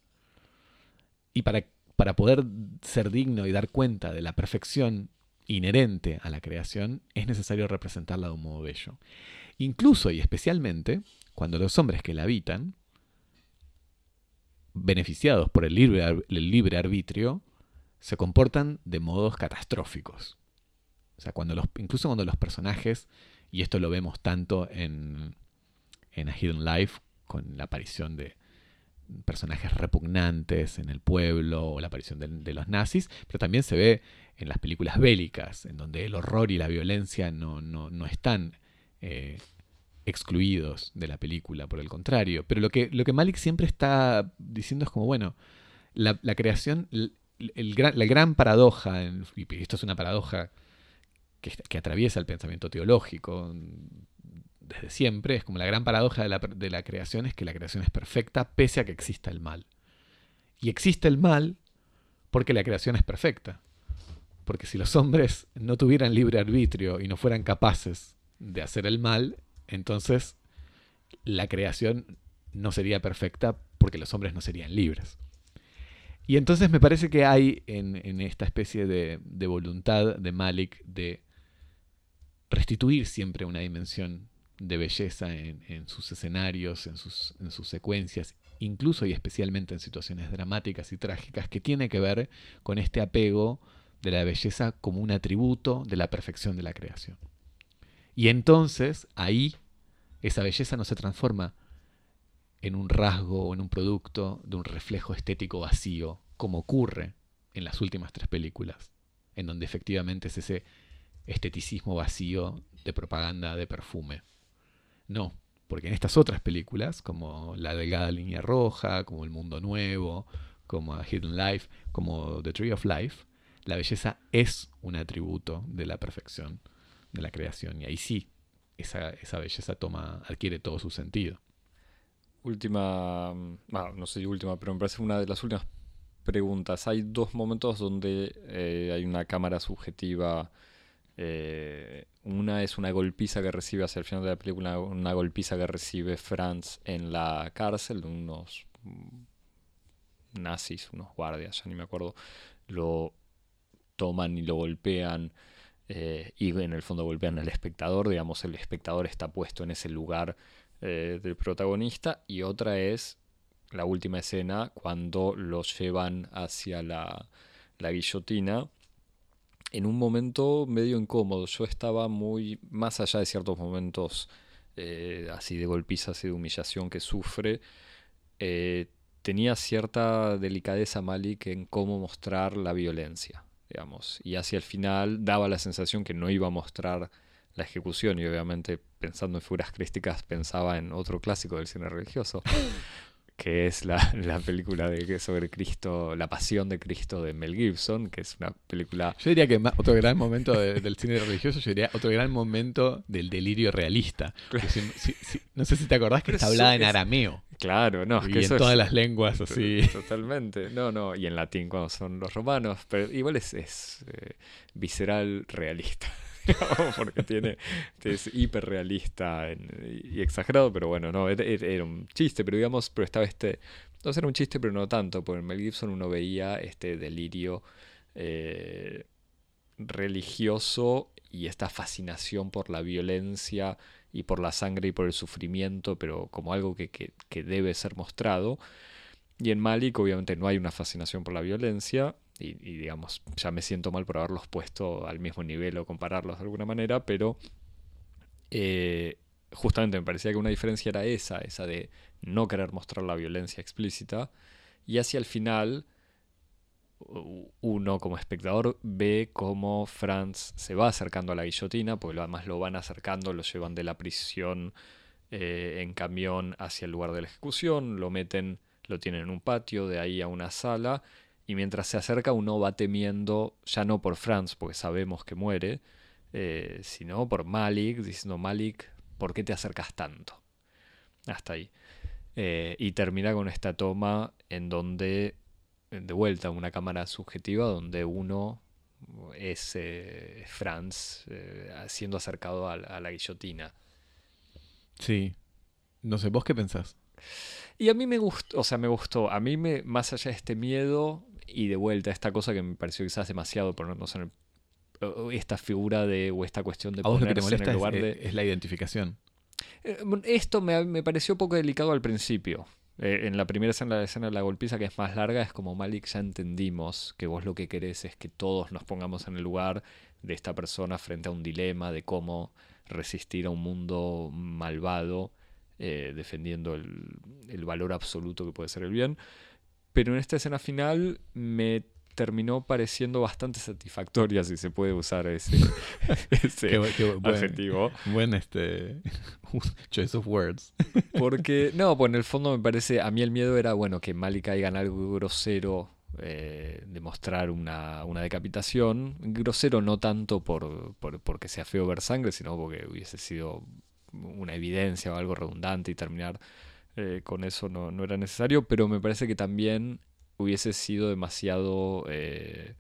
Y para, para poder ser digno y dar cuenta de la perfección inherente a la creación, es necesario representarla de un modo bello. Incluso y especialmente cuando los hombres que la habitan, beneficiados por el libre, el libre arbitrio, se comportan de modos catastróficos. O sea, cuando los, incluso cuando los personajes, y esto lo vemos tanto en, en A Hidden Life, con la aparición de personajes repugnantes en el pueblo, o la aparición de, los nazis, pero también se ve en las películas bélicas, en donde el horror y la violencia no, no, están eh, excluidos de la película, por el contrario. Pero lo que, lo que Malik siempre está diciendo es como, bueno, la, la creación, la gran paradoja, y esto es una paradoja que, atraviesa el pensamiento teológico desde siempre, es como la gran paradoja de la, de la creación es que la creación es perfecta pese a que exista el mal. Y existe el mal porque la creación es perfecta. Porque si los hombres no tuvieran libre arbitrio y no fueran capaces de hacer el mal, entonces la creación no sería perfecta porque los hombres no serían libres. Y entonces me parece que hay en, esta especie de, voluntad de Malik de restituir siempre una dimensión de belleza en, sus escenarios, en sus, en sus secuencias, incluso y especialmente en situaciones dramáticas y trágicas, que tiene que ver con este apego de la belleza como un atributo de la perfección de la creación. Y entonces ahí esa belleza no se transforma en un rasgo o en un producto de un reflejo estético vacío, como ocurre en las últimas tres películas, en donde efectivamente es ese esteticismo vacío de propaganda de perfume. No, porque en estas otras películas, como La Delgada Línea Roja, como El Mundo Nuevo, como Hidden Life, como The Tree of Life, la belleza es un atributo de la perfección de la creación. Y ahí sí, esa, esa belleza toma, adquiere todo su sentido última, mm, no sé última, pero me parece una de las últimas preguntas. Hay dos momentos donde eh, hay una cámara subjetiva. Eh, una es una golpiza que recibe hacia el final de la película, una golpiza que recibe Franz en la cárcel, unos mm, nazis, unos guardias, ya ni me acuerdo, lo toman y lo golpean. Eh, y en el fondo golpean al espectador, digamos, el espectador está puesto en ese lugar eh, del protagonista y otra es la última escena cuando los llevan hacia la, guillotina en un momento medio incómodo. Yo estaba muy más allá de ciertos momentos eh, así de golpizas y de humillación que sufre. Eh, tenía cierta delicadeza Malik en cómo mostrar la violencia, digamos. Y hacia el final daba la sensación que no iba a mostrar la ejecución y obviamente pensando en figuras crísticas pensaba en otro clásico del cine religioso que es la, película de, sobre Cristo, La Pasión de Cristo de Mel Gibson, que es una película... Yo diría que otro gran momento del cine religioso, yo diría otro gran momento del delirio realista. no sé si te acordás que está hablada en arameo. Claro, no, y en todas las lenguas así. Totalmente, no, no, y en latín cuando son los romanos, pero igual es, es eh, visceral realista. porque tiene, es hiperrealista y exagerado, pero bueno, no, era, un chiste, pero digamos, pero estaba este, no era un chiste, pero no tanto, porque en Mel Gibson uno veía este delirio eh, religioso y esta fascinación por la violencia y por la sangre y por el sufrimiento, pero como algo que, que debe ser mostrado. Y en Malik obviamente no hay una fascinación por la violencia, y, digamos, ya me siento mal por haberlos puesto al mismo nivel o compararlos de alguna manera, pero eh, justamente me parecía que una diferencia era esa, esa de no querer mostrar la violencia explícita, y hacia el final uno como espectador ve cómo Franz se va acercando a la guillotina, porque además lo van acercando, lo llevan de la prisión eh, en camión hacia el lugar de la ejecución, lo meten, lo tienen en un patio, de ahí a una sala, y mientras se acerca uno va temiendo, ya no por Franz, porque sabemos que muere, eh, sino por Malik, diciendo Malik, ¿por qué te acercas tanto? Hasta ahí. Eh, y termina con esta toma en donde, de vuelta, una cámara subjetiva donde uno es eh, Franz siendo acercado a, a la guillotina. Sí. No sé, ¿vos qué pensás? Y a mí me gustó, o sea, me gustó. A mí, me, más allá de este miedo y de vuelta, esta cosa que me pareció quizás demasiado ponernos en el, esta figura de, o esta cuestión de ponerse en el es, lugar eh, de... es la identificación. Eh, Esto me, me pareció poco delicado al principio. Eh, en la primera escena, la escena de la golpiza, que es más larga, es como Malik, ya entendimos que vos lo que querés es que todos nos pongamos en el lugar de esta persona frente a un dilema de cómo resistir a un mundo malvado, eh, defendiendo el, el valor absoluto que puede ser el bien. Pero en esta escena final me terminó pareciendo bastante satisfactoria, si se puede usar ese, ese Qué buen, adjetivo. buen, este choice of words. Porque, no, pues en el fondo me parece, a mí el miedo era, bueno, que Mali caiga en algo grosero, eh, de mostrar una, una decapitación. Grosero no tanto por, por- porque sea feo ver sangre, sino porque hubiese sido una evidencia o algo redundante y terminar eh, con eso no, no era necesario, pero me parece que también hubiese sido demasiado eh,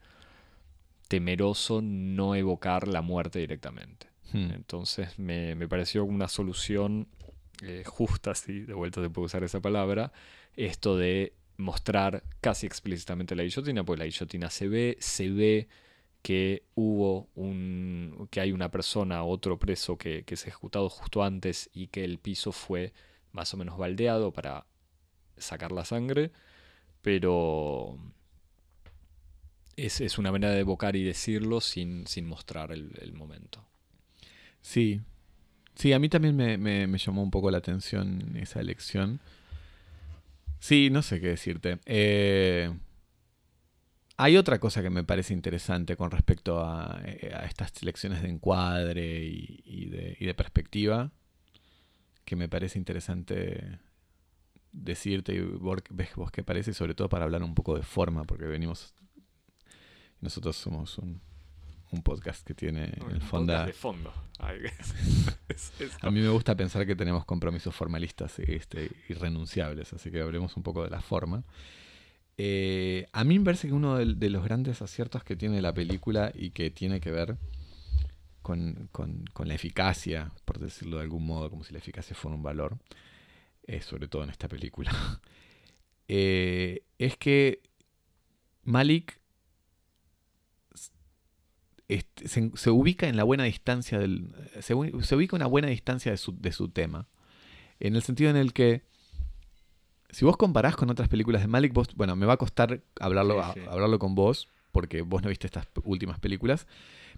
temeroso no evocar la muerte directamente. Hmm. Entonces me, me pareció una solución eh, justa, si de vuelta se puede usar esa palabra, esto de mostrar casi explícitamente la guillotina, porque la guillotina se ve, se ve que hubo un, que hay una persona, otro preso que, que es ejecutado justo antes y que el piso fue más o menos baldeado para sacar la sangre, pero es, es una manera de evocar y decirlo sin, sin mostrar el, el momento. Sí. Sí, a mí también me, me- llamó un poco la atención esa elección. Sí, no sé qué decirte. Eh, hay otra cosa que me parece interesante con respecto a, eh, estas selecciones de encuadre y de, y de perspectiva, que me parece interesante decirte y vos, ves vos qué parece, sobre todo para hablar un poco de forma, porque venimos... Nosotros somos un, un podcast que tiene en el fondo... de fondo. Es- A mí me gusta pensar que tenemos compromisos formalistas este, irrenunciables, así que hablemos un poco de la forma. Eh, a mí me parece que uno de, de los grandes aciertos que tiene la película y que tiene que ver con, con- con la eficacia, por decirlo de algún modo, como si la eficacia fuera un valor, eh, sobre todo en esta película, eh, es que Malik este, se, se ubica en la buena distancia del. Se, ubica a una buena distancia de su, de su tema. En el sentido en el que. Si vos comparás con otras películas de Malik, vos, bueno, me va a costar hablarlo, Sí, a- sí. hablarlo con vos, porque vos no viste estas últimas películas.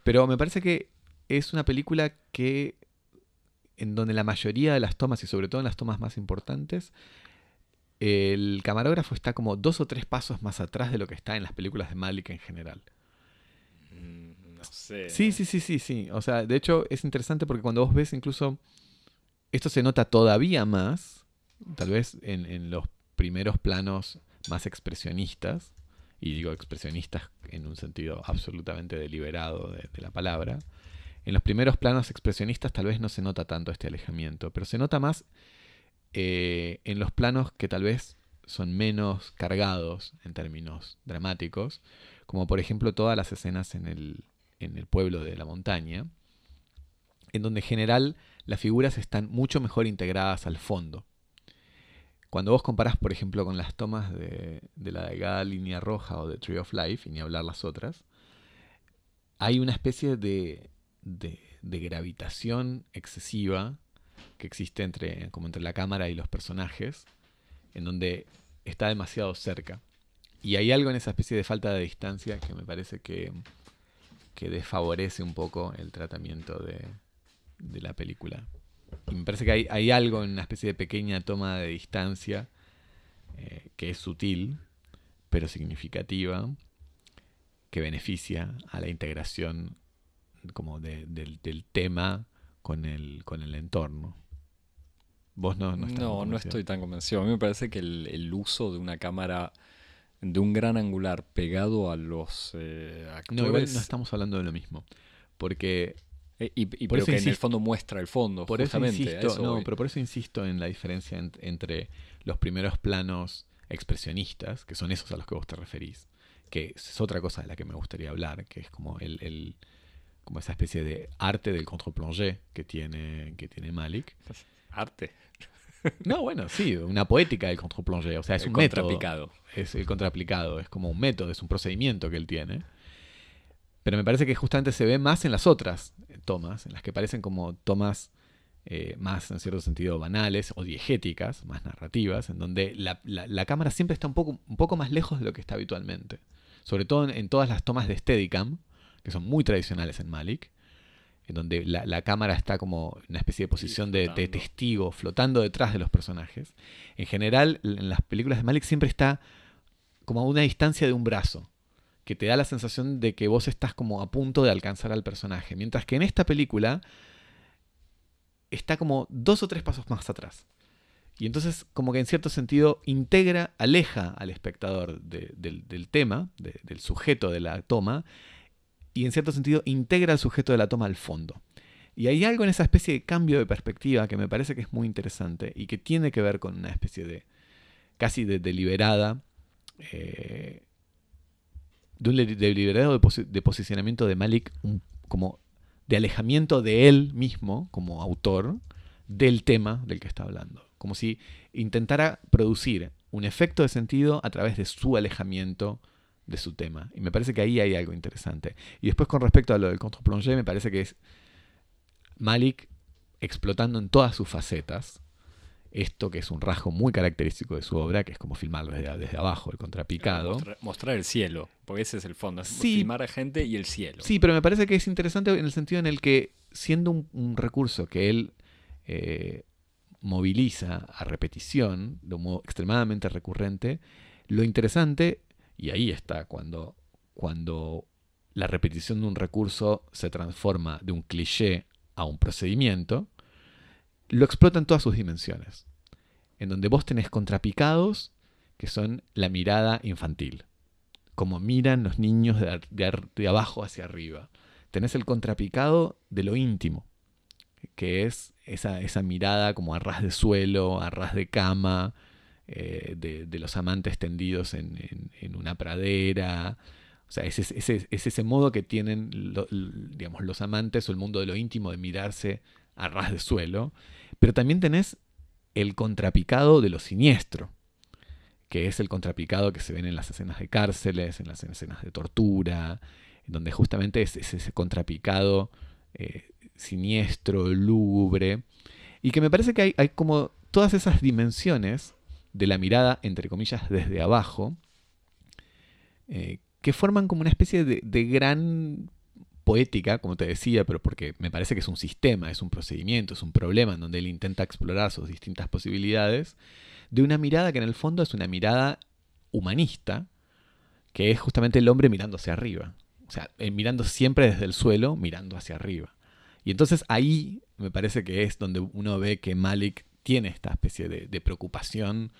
Pero me parece que es una película que. en donde la mayoría de las tomas, y sobre todo en las tomas más importantes, el camarógrafo está como dos o tres pasos más atrás de lo que está en las películas de Malik en general. Mm, No sé. Sí, sí, sí, sí, sí. O sea, de hecho es interesante porque cuando vos ves incluso, esto se nota todavía más, tal vez en, en los primeros planos más expresionistas, y digo expresionistas en un sentido absolutamente deliberado de, de la palabra, en los primeros planos expresionistas tal vez no se nota tanto este alejamiento, pero se nota más eh, en los planos que tal vez son menos cargados en términos dramáticos, como por ejemplo todas las escenas en el, en el pueblo de la montaña, en donde en general las figuras están mucho mejor integradas al fondo. Cuando vos comparás, por ejemplo, con las tomas de, de la delgada línea roja o de Tree of Life, y ni hablar las otras, hay una especie de, de, gravitación excesiva que existe entre, como entre la cámara y los personajes, en donde está demasiado cerca. Y hay algo en esa especie de falta de distancia que me parece que, que desfavorece un poco el tratamiento de, de la película. Y me parece que hay, hay algo en una especie de pequeña toma de distancia eh, que es sutil, pero significativa, que beneficia a la integración como de- del, del tema con el, con el entorno. Vos no, no, estás No, no estoy tan convencido. A mí me parece que el, el uso de una cámara de un gran angular pegado a los eh, No, igual actores no estamos hablando de lo mismo. Porque eh, y, y por pero eso que en el insisto- fondo muestra el fondo, Por eso justamente. a insisto, eso no, pero por eso insisto en la diferencia en- entre los primeros planos expresionistas, que son esos a los que vos te referís, que es otra cosa de la que me gustaría hablar, que es como el, el como esa especie de arte del contre-plongé que tiene, que tiene Malik. Arte. No, bueno, sí, una poética del contre-plongé. O sea, es El un método. Es el contraaplicado. Es como un método, es un procedimiento que él tiene. Pero me parece que justamente se ve más en las otras tomas, en las que parecen como tomas eh, más, en cierto sentido, banales o diegéticas, más narrativas, en donde la, la- la cámara siempre está un poco, un poco más lejos de lo que está habitualmente. Sobre todo en, en todas las tomas de Steadicam, que son muy tradicionales en Malik, en donde la, la cámara está como en una especie de posición de, testigo, flotando detrás de los personajes. En general, en las películas de Malik siempre está como a una distancia de un brazo, que te da la sensación de que vos estás como a punto de alcanzar al personaje. Mientras que en esta película está como dos o tres pasos más atrás. Y entonces, como que en cierto sentido, integra, aleja al espectador de- del, del tema, de- del sujeto de la toma, y en cierto sentido integra al sujeto de la toma al fondo. Y hay algo en esa especie de cambio de perspectiva que me parece que es muy interesante y que tiene que ver con una especie de casi de deliberada, eh, de un li- deliberado de, de posicionamiento de Malik, como de alejamiento de él mismo como autor del tema del que está hablando. Como si intentara producir un efecto de sentido a través de su alejamiento de su tema. Y me parece que ahí hay algo interesante. Y después con respecto a lo del contre-plongé, me parece que es Malik explotando en todas sus facetas esto que es un rasgo muy característico de su obra, que es como filmarlo desde, desde abajo, el contrapicado. Mostrar, mostrar el cielo, porque ese es el fondo. es Sí. Filmar a gente y el cielo. Sí, pero me parece que es interesante en el sentido en el que, siendo un, un recurso que él eh, moviliza a repetición, de un modo extremadamente recurrente, lo interesante, y ahí está cuando, cuando la repetición de un recurso se transforma de un cliché a un procedimiento, lo explota en todas sus dimensiones. En donde vos tenés contrapicados que son la mirada infantil como miran los niños de, de abajo hacia arriba. Tenés el contrapicado de lo íntimo, que es esa, esa mirada como a ras de suelo, a ras de cama, eh, de, los amantes tendidos en, una pradera. O sea, es, ese- es ese modo que tienen digamos, los amantes o el mundo de lo íntimo de mirarse a ras de suelo. Pero también tenés el contrapicado de lo siniestro, que es el contrapicado que se ven en las escenas de cárceles, en las escenas de tortura, donde justamente es, es ese contrapicado eh, siniestro, lúgubre, y que me parece que hay como todas esas dimensiones de la mirada, entre comillas, desde abajo, eh, que forman como una especie de, gran poética, como te decía, pero porque me parece que es un sistema, es un procedimiento, es un problema en donde él intenta explorar sus distintas posibilidades, de una mirada que en el fondo es una mirada humanista, que es justamente el hombre mirando hacia arriba. O sea, eh, mirando siempre desde el suelo, mirando hacia arriba. Y entonces ahí me parece que es donde uno ve que Malik tiene esta especie de, preocupación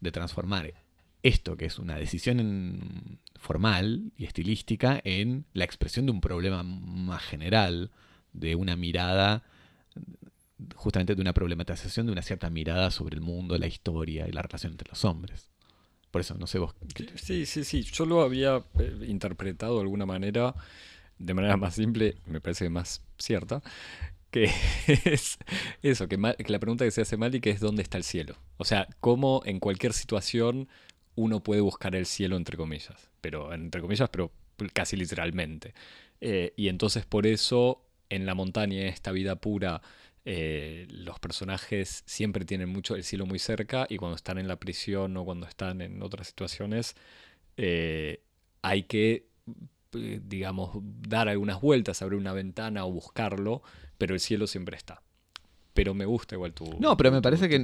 de transformar esto, que es una decisión en- formal y estilística, en la expresión de un problema más general, de una mirada, justamente de una problematización de una cierta mirada sobre el mundo, la historia y la relación entre los hombres. Por eso, no sé vos. Sí, sí, sí. Yo lo había eh, interpretado de alguna manera, de manera más simple, me parece más cierta, que es eso, que, la pregunta que se hace Malik es ¿dónde está el cielo? O sea, cómo en cualquier situación uno puede buscar el cielo, entre comillas, pero entre comillas, pero casi literalmente. Eh, y entonces por eso en la montaña, en esta vida pura, eh, los personajes siempre tienen mucho el cielo muy cerca y cuando están en la prisión o cuando están en otras situaciones eh, hay que, digamos, dar algunas vueltas, abrir una ventana o buscarlo, pero el cielo siempre está. Pero me gusta igual tu. No, pero me parece que,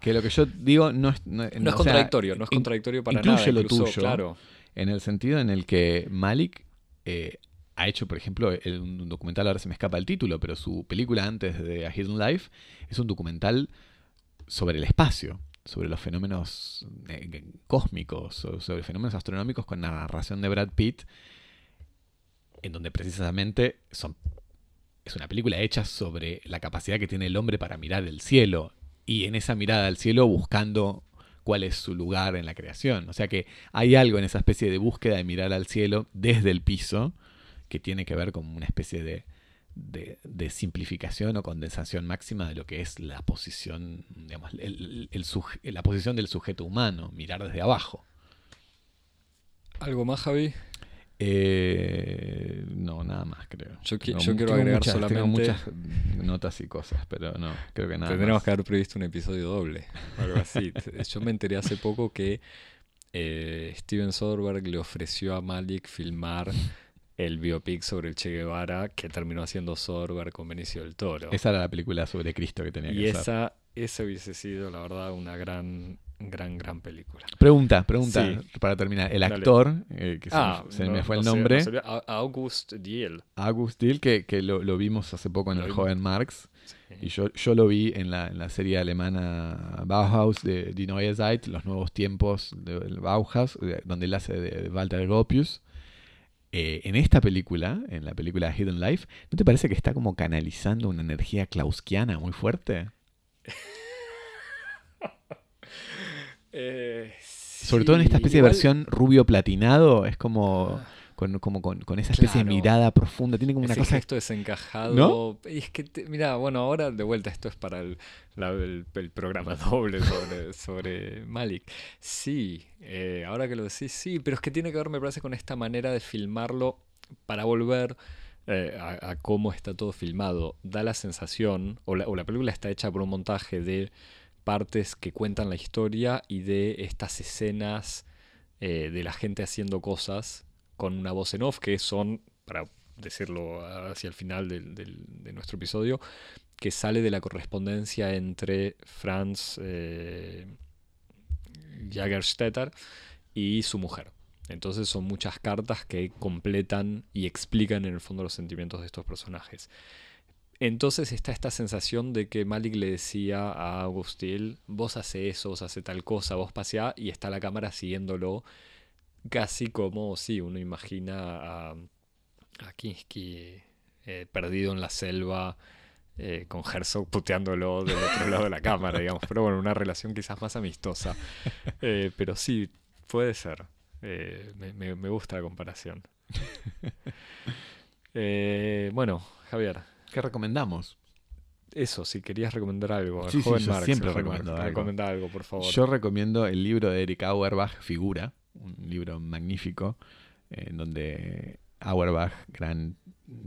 que, lo que yo digo no es... No, No es sea, contradictorio, no es contradictorio para incluye nada. lo incluso, tuyo. Claro. En el sentido en el que Malik eh, ha hecho, por ejemplo, el- un documental, ahora se me escapa el título, pero su película antes de A Hidden Life es un documental sobre el espacio, sobre los fenómenos eh, cósmicos, so- sobre fenómenos astronómicos con la narración de Brad Pitt, en donde precisamente son, es una película hecha sobre la capacidad que tiene el hombre para mirar el cielo y en esa mirada al cielo buscando cuál es su lugar en la creación. O sea que hay algo en esa especie de búsqueda de mirar al cielo desde el piso que tiene que ver con una especie de, de, simplificación o condensación máxima de lo que es la posición, digamos, el, la posición del sujeto humano, mirar desde abajo. ¿Algo más, Javi? Eh, no, nada más, creo. Yo, quiero agregar solamente. Tengo muchas notas y cosas, pero no, creo que nada. Tendremos que haber previsto un episodio doble, algo así. Yo me enteré hace poco que eh, Steven Soderbergh le ofreció a Malik filmar el biopic sobre el Che Guevara que terminó haciendo Soderbergh con Benicio del Toro. Esa era la película sobre Cristo que tenía y que esa, esa hubiese sido, la verdad, una gran gran, gran película. Pregunta, pregunta para terminar. El actor, eh, que se, ah, me fue el nombre. August Diel. August Diel, que, que lo, lo, vimos hace poco en el joven Marx. Y yo, yo lo vi en la, en la serie alemana Bauhaus de Die Neue Zeit, Los Nuevos Tiempos del Bauhaus, donde él hace de, Walter Gropius. Eh, en esta película, en la película Hidden Life, ¿no te parece que está como canalizando una energía klauskiana muy fuerte? Eh, Sobre todo en esta especie de versión rubio platinado, es como... Ah. Con, como con, esa especie de mirada profunda. Tiene como una cosa. Esto desencajado. Y es que, mira, bueno, ahora de vuelta esto es para el, programa doble sobre, sobre Malik. Sí, eh, ahora que lo decís, sí, pero es que tiene que ver, me parece, con esta manera de filmarlo para volver eh, a, cómo está todo filmado. Da la sensación, o la, o la película está hecha por un montaje de partes que cuentan la historia y de estas escenas eh, de la gente haciendo cosas con una voz en off que son, para decirlo hacia el final de nuestro episodio, que sale de la correspondencia entre Franz eh, Jagerstetter y su mujer. Entonces son muchas cartas que completan y explican en el fondo los sentimientos de estos personajes. Entonces está esta sensación de que Malik le decía a Agustín, vos hace eso, vos hace tal cosa, vos paseá, y está la cámara siguiéndolo, casi como, sí, uno imagina a, a Kinski eh, perdido en la selva, eh, con Herzog puteándolo del otro lado de la cámara, digamos, pero bueno, una relación quizás más amistosa. Eh, pero sí, puede ser. Me, me, gusta la comparación. bueno, Javier, ¿Qué recomendamos? Eso, si querías recomendar algo. Sí, joven sí, siempre recomiendo algo. Algo, por favor. Yo recomiendo el libro de Eric Auerbach, Figura, un libro magnífico, en donde Auerbach, gran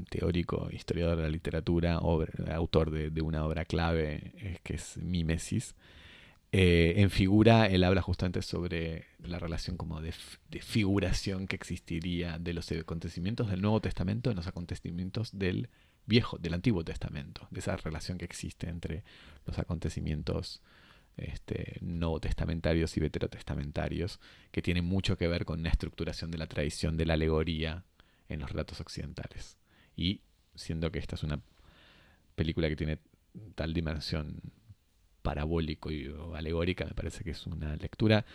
teórico, historiador de la literatura, autor de, una obra clave que es Mimesis. Eh, en figura, él habla justamente sobre la relación como de, de, figuración que existiría de los acontecimientos del Nuevo Testamento en los acontecimientos del viejo, del Antiguo Testamento, de esa relación que existe entre los acontecimientos este, nuevo testamentarios y veterotestamentarios, que tiene mucho que ver con una estructuración de la tradición de la alegoría en los relatos occidentales. Y siendo que esta es una película que tiene tal dimensión parabólico y alegórica, me parece que es una lectura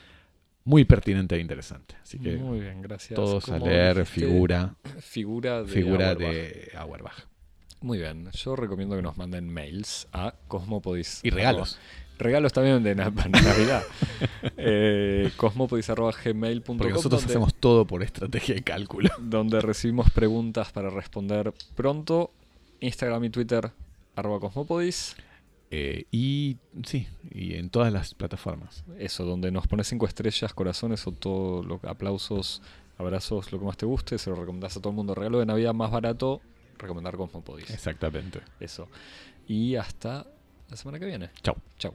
muy pertinente e interesante. Así que muy bien, gracias. todos a leer figura, figura figura de Auerbach. Muy bien, yo recomiendo que nos manden mails a Cosmopodis. Y regalos. Regalos también de Navidad. eh, cosmopodis.gmail.com Porque nosotros hacemos todo por estrategia de cálculo. Donde recibimos preguntas para responder pronto. Instagram y Twitter, arroba cosmopodis. Eh, y sí, y en todas las plataformas. Eso, donde nos pones cinco estrellas, corazones o todo, lo, aplausos, abrazos, lo que más te guste, se lo recomendás a todo el mundo. Regalo de Navidad más barato recomendar Cosmopodis. Exactamente. Eso. Y hasta la semana que viene. Chau. Chau.